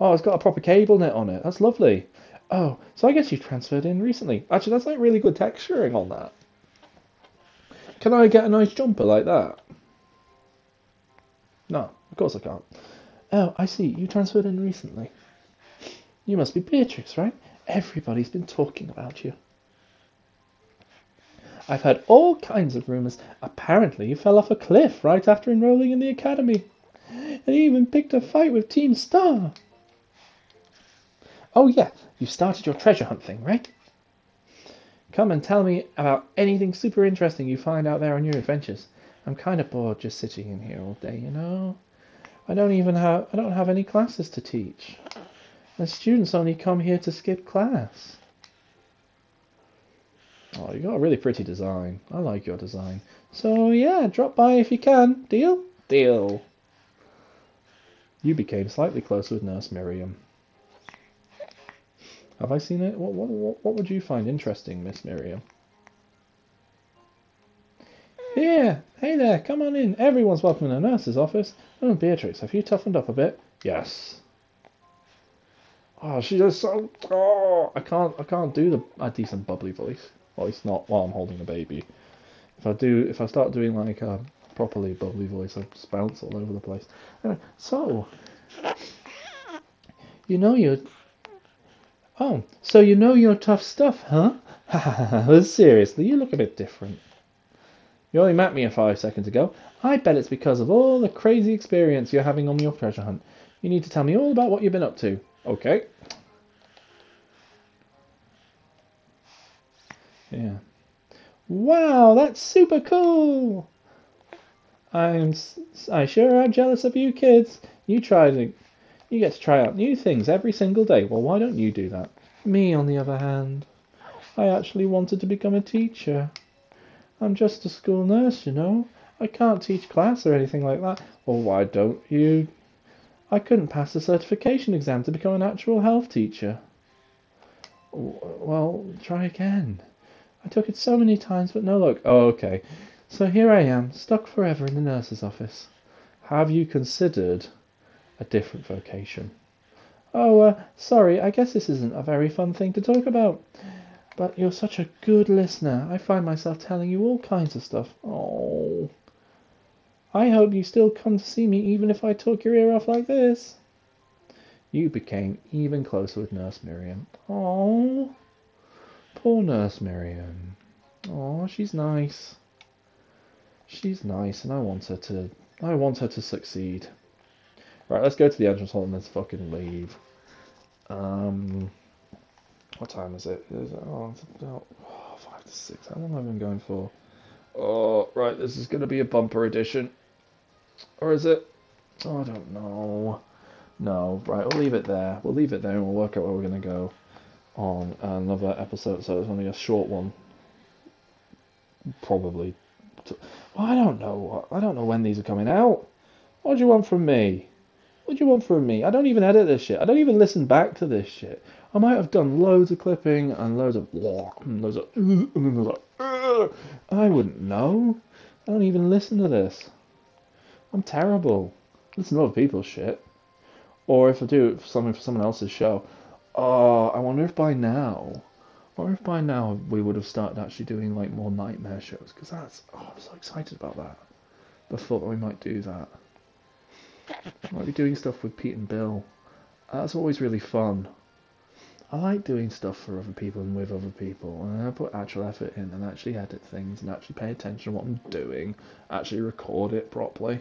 Oh, it's got a proper cable knit on it. That's lovely. Oh, so I guess you transferred in recently. Actually, that's like really good texturing on that. Can I get a nice jumper like that? No, of course I can't. Oh, I see. You transferred in recently. You must be Beatrix, right? Everybody's been talking about you. I've heard all kinds of rumours. Apparently, you fell off a cliff right after enrolling in the academy. And you even picked a fight with Team Star. Oh, yeah, you started your treasure hunt thing, right? Come and tell me about anything super interesting you find out there on your adventures. I'm kind of bored just sitting in here all day, you know. I don't even have I don't have any classes to teach. The students only come here to skip class. Oh, you got a really pretty design. I like your design. So yeah, drop by if you can. Deal? Deal. You became slightly closer with Nurse Miriam. Have I seen it? What, what, what would you find interesting, Miss Miriam? Here, hey there, come on in. Everyone's welcome in the nurse's office. Oh, Beatrix, have you toughened up a bit? Yes. Ah, oh, she's just so. Oh, I can't, I can't do the a decent bubbly voice. Well, it's not while I'm holding a baby. If I do, if I start doing like a properly bubbly voice, I just bounce all over the place. So you know you. Oh, so you know your tough stuff, huh? Seriously, you look a bit different. You only met me five seconds ago. I bet it's because of all the crazy experience you're having on your treasure hunt. You need to tell me all about what you've been up to. Okay. Yeah. Wow, that's super cool. I'm I sure am jealous of you kids. You try to You get to try out new things every single day. Well, why don't you do that? Me, on the other hand, I actually wanted to become a teacher. I'm just a school nurse, you know. I can't teach class or anything like that. Well, why don't you? I couldn't pass the certification exam to become an actual health teacher. Well, try again. I took it so many times, but no luck. Oh, okay. So here I am, stuck forever in the nurse's office. Have you considered a different vocation? Oh, uh, sorry, I guess this isn't a very fun thing to talk about. But you're such a good listener. I find myself telling you all kinds of stuff. Oh. I hope you still come to see me even if I took your ear off like this. You became even closer with Nurse Miriam. Oh. Poor Nurse Miriam. Oh, she's nice. She's nice, and I want her to. I want her to succeed. Right, let's go to the entrance hall and let's fucking leave. Um, what time is it? Is it oh, it's about oh, five to six. How long have I been going for? Oh, right. This is going to be a bumper edition, or is it? Oh, I don't know. No, right. We'll leave it there. We'll leave it there, and we'll work out where we're going to go on another episode. So it's only a short one, probably. Well, I don't know. I don't know when these are coming out. What do you want from me? What do you want from me? I don't even edit this shit. I don't even listen back to this shit. I might have done loads of clipping and loads of and loads of and then like, I wouldn't know. I don't even listen to this. I'm terrible. I listen to other people's shit. Or if I do something for someone else's show, oh, I wonder if by now, or if by now we would have started actually doing like more nightmare shows. Because that's, oh, I'm so excited about that. The thought that we might do that. Might be doing stuff with Pete and Bill. That's always really fun. I like doing stuff for other people and with other people, and I put actual effort in and actually edit things and actually pay attention to what I'm doing, actually record it properly.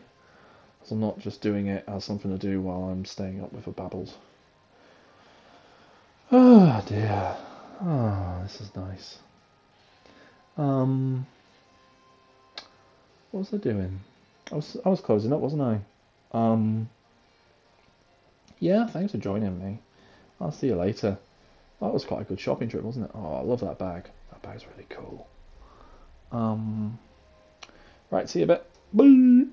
So I'm not just doing it as something to do while I'm staying up with the babbles. Oh dear. Oh, this is nice. Um, what was I doing? I was I was closing up, wasn't I? Um, yeah, thanks for joining me. I'll see you later. That was quite a good shopping trip, wasn't it? Oh, I love that bag. That bag's really cool. Um, right, see you a bit. Bye.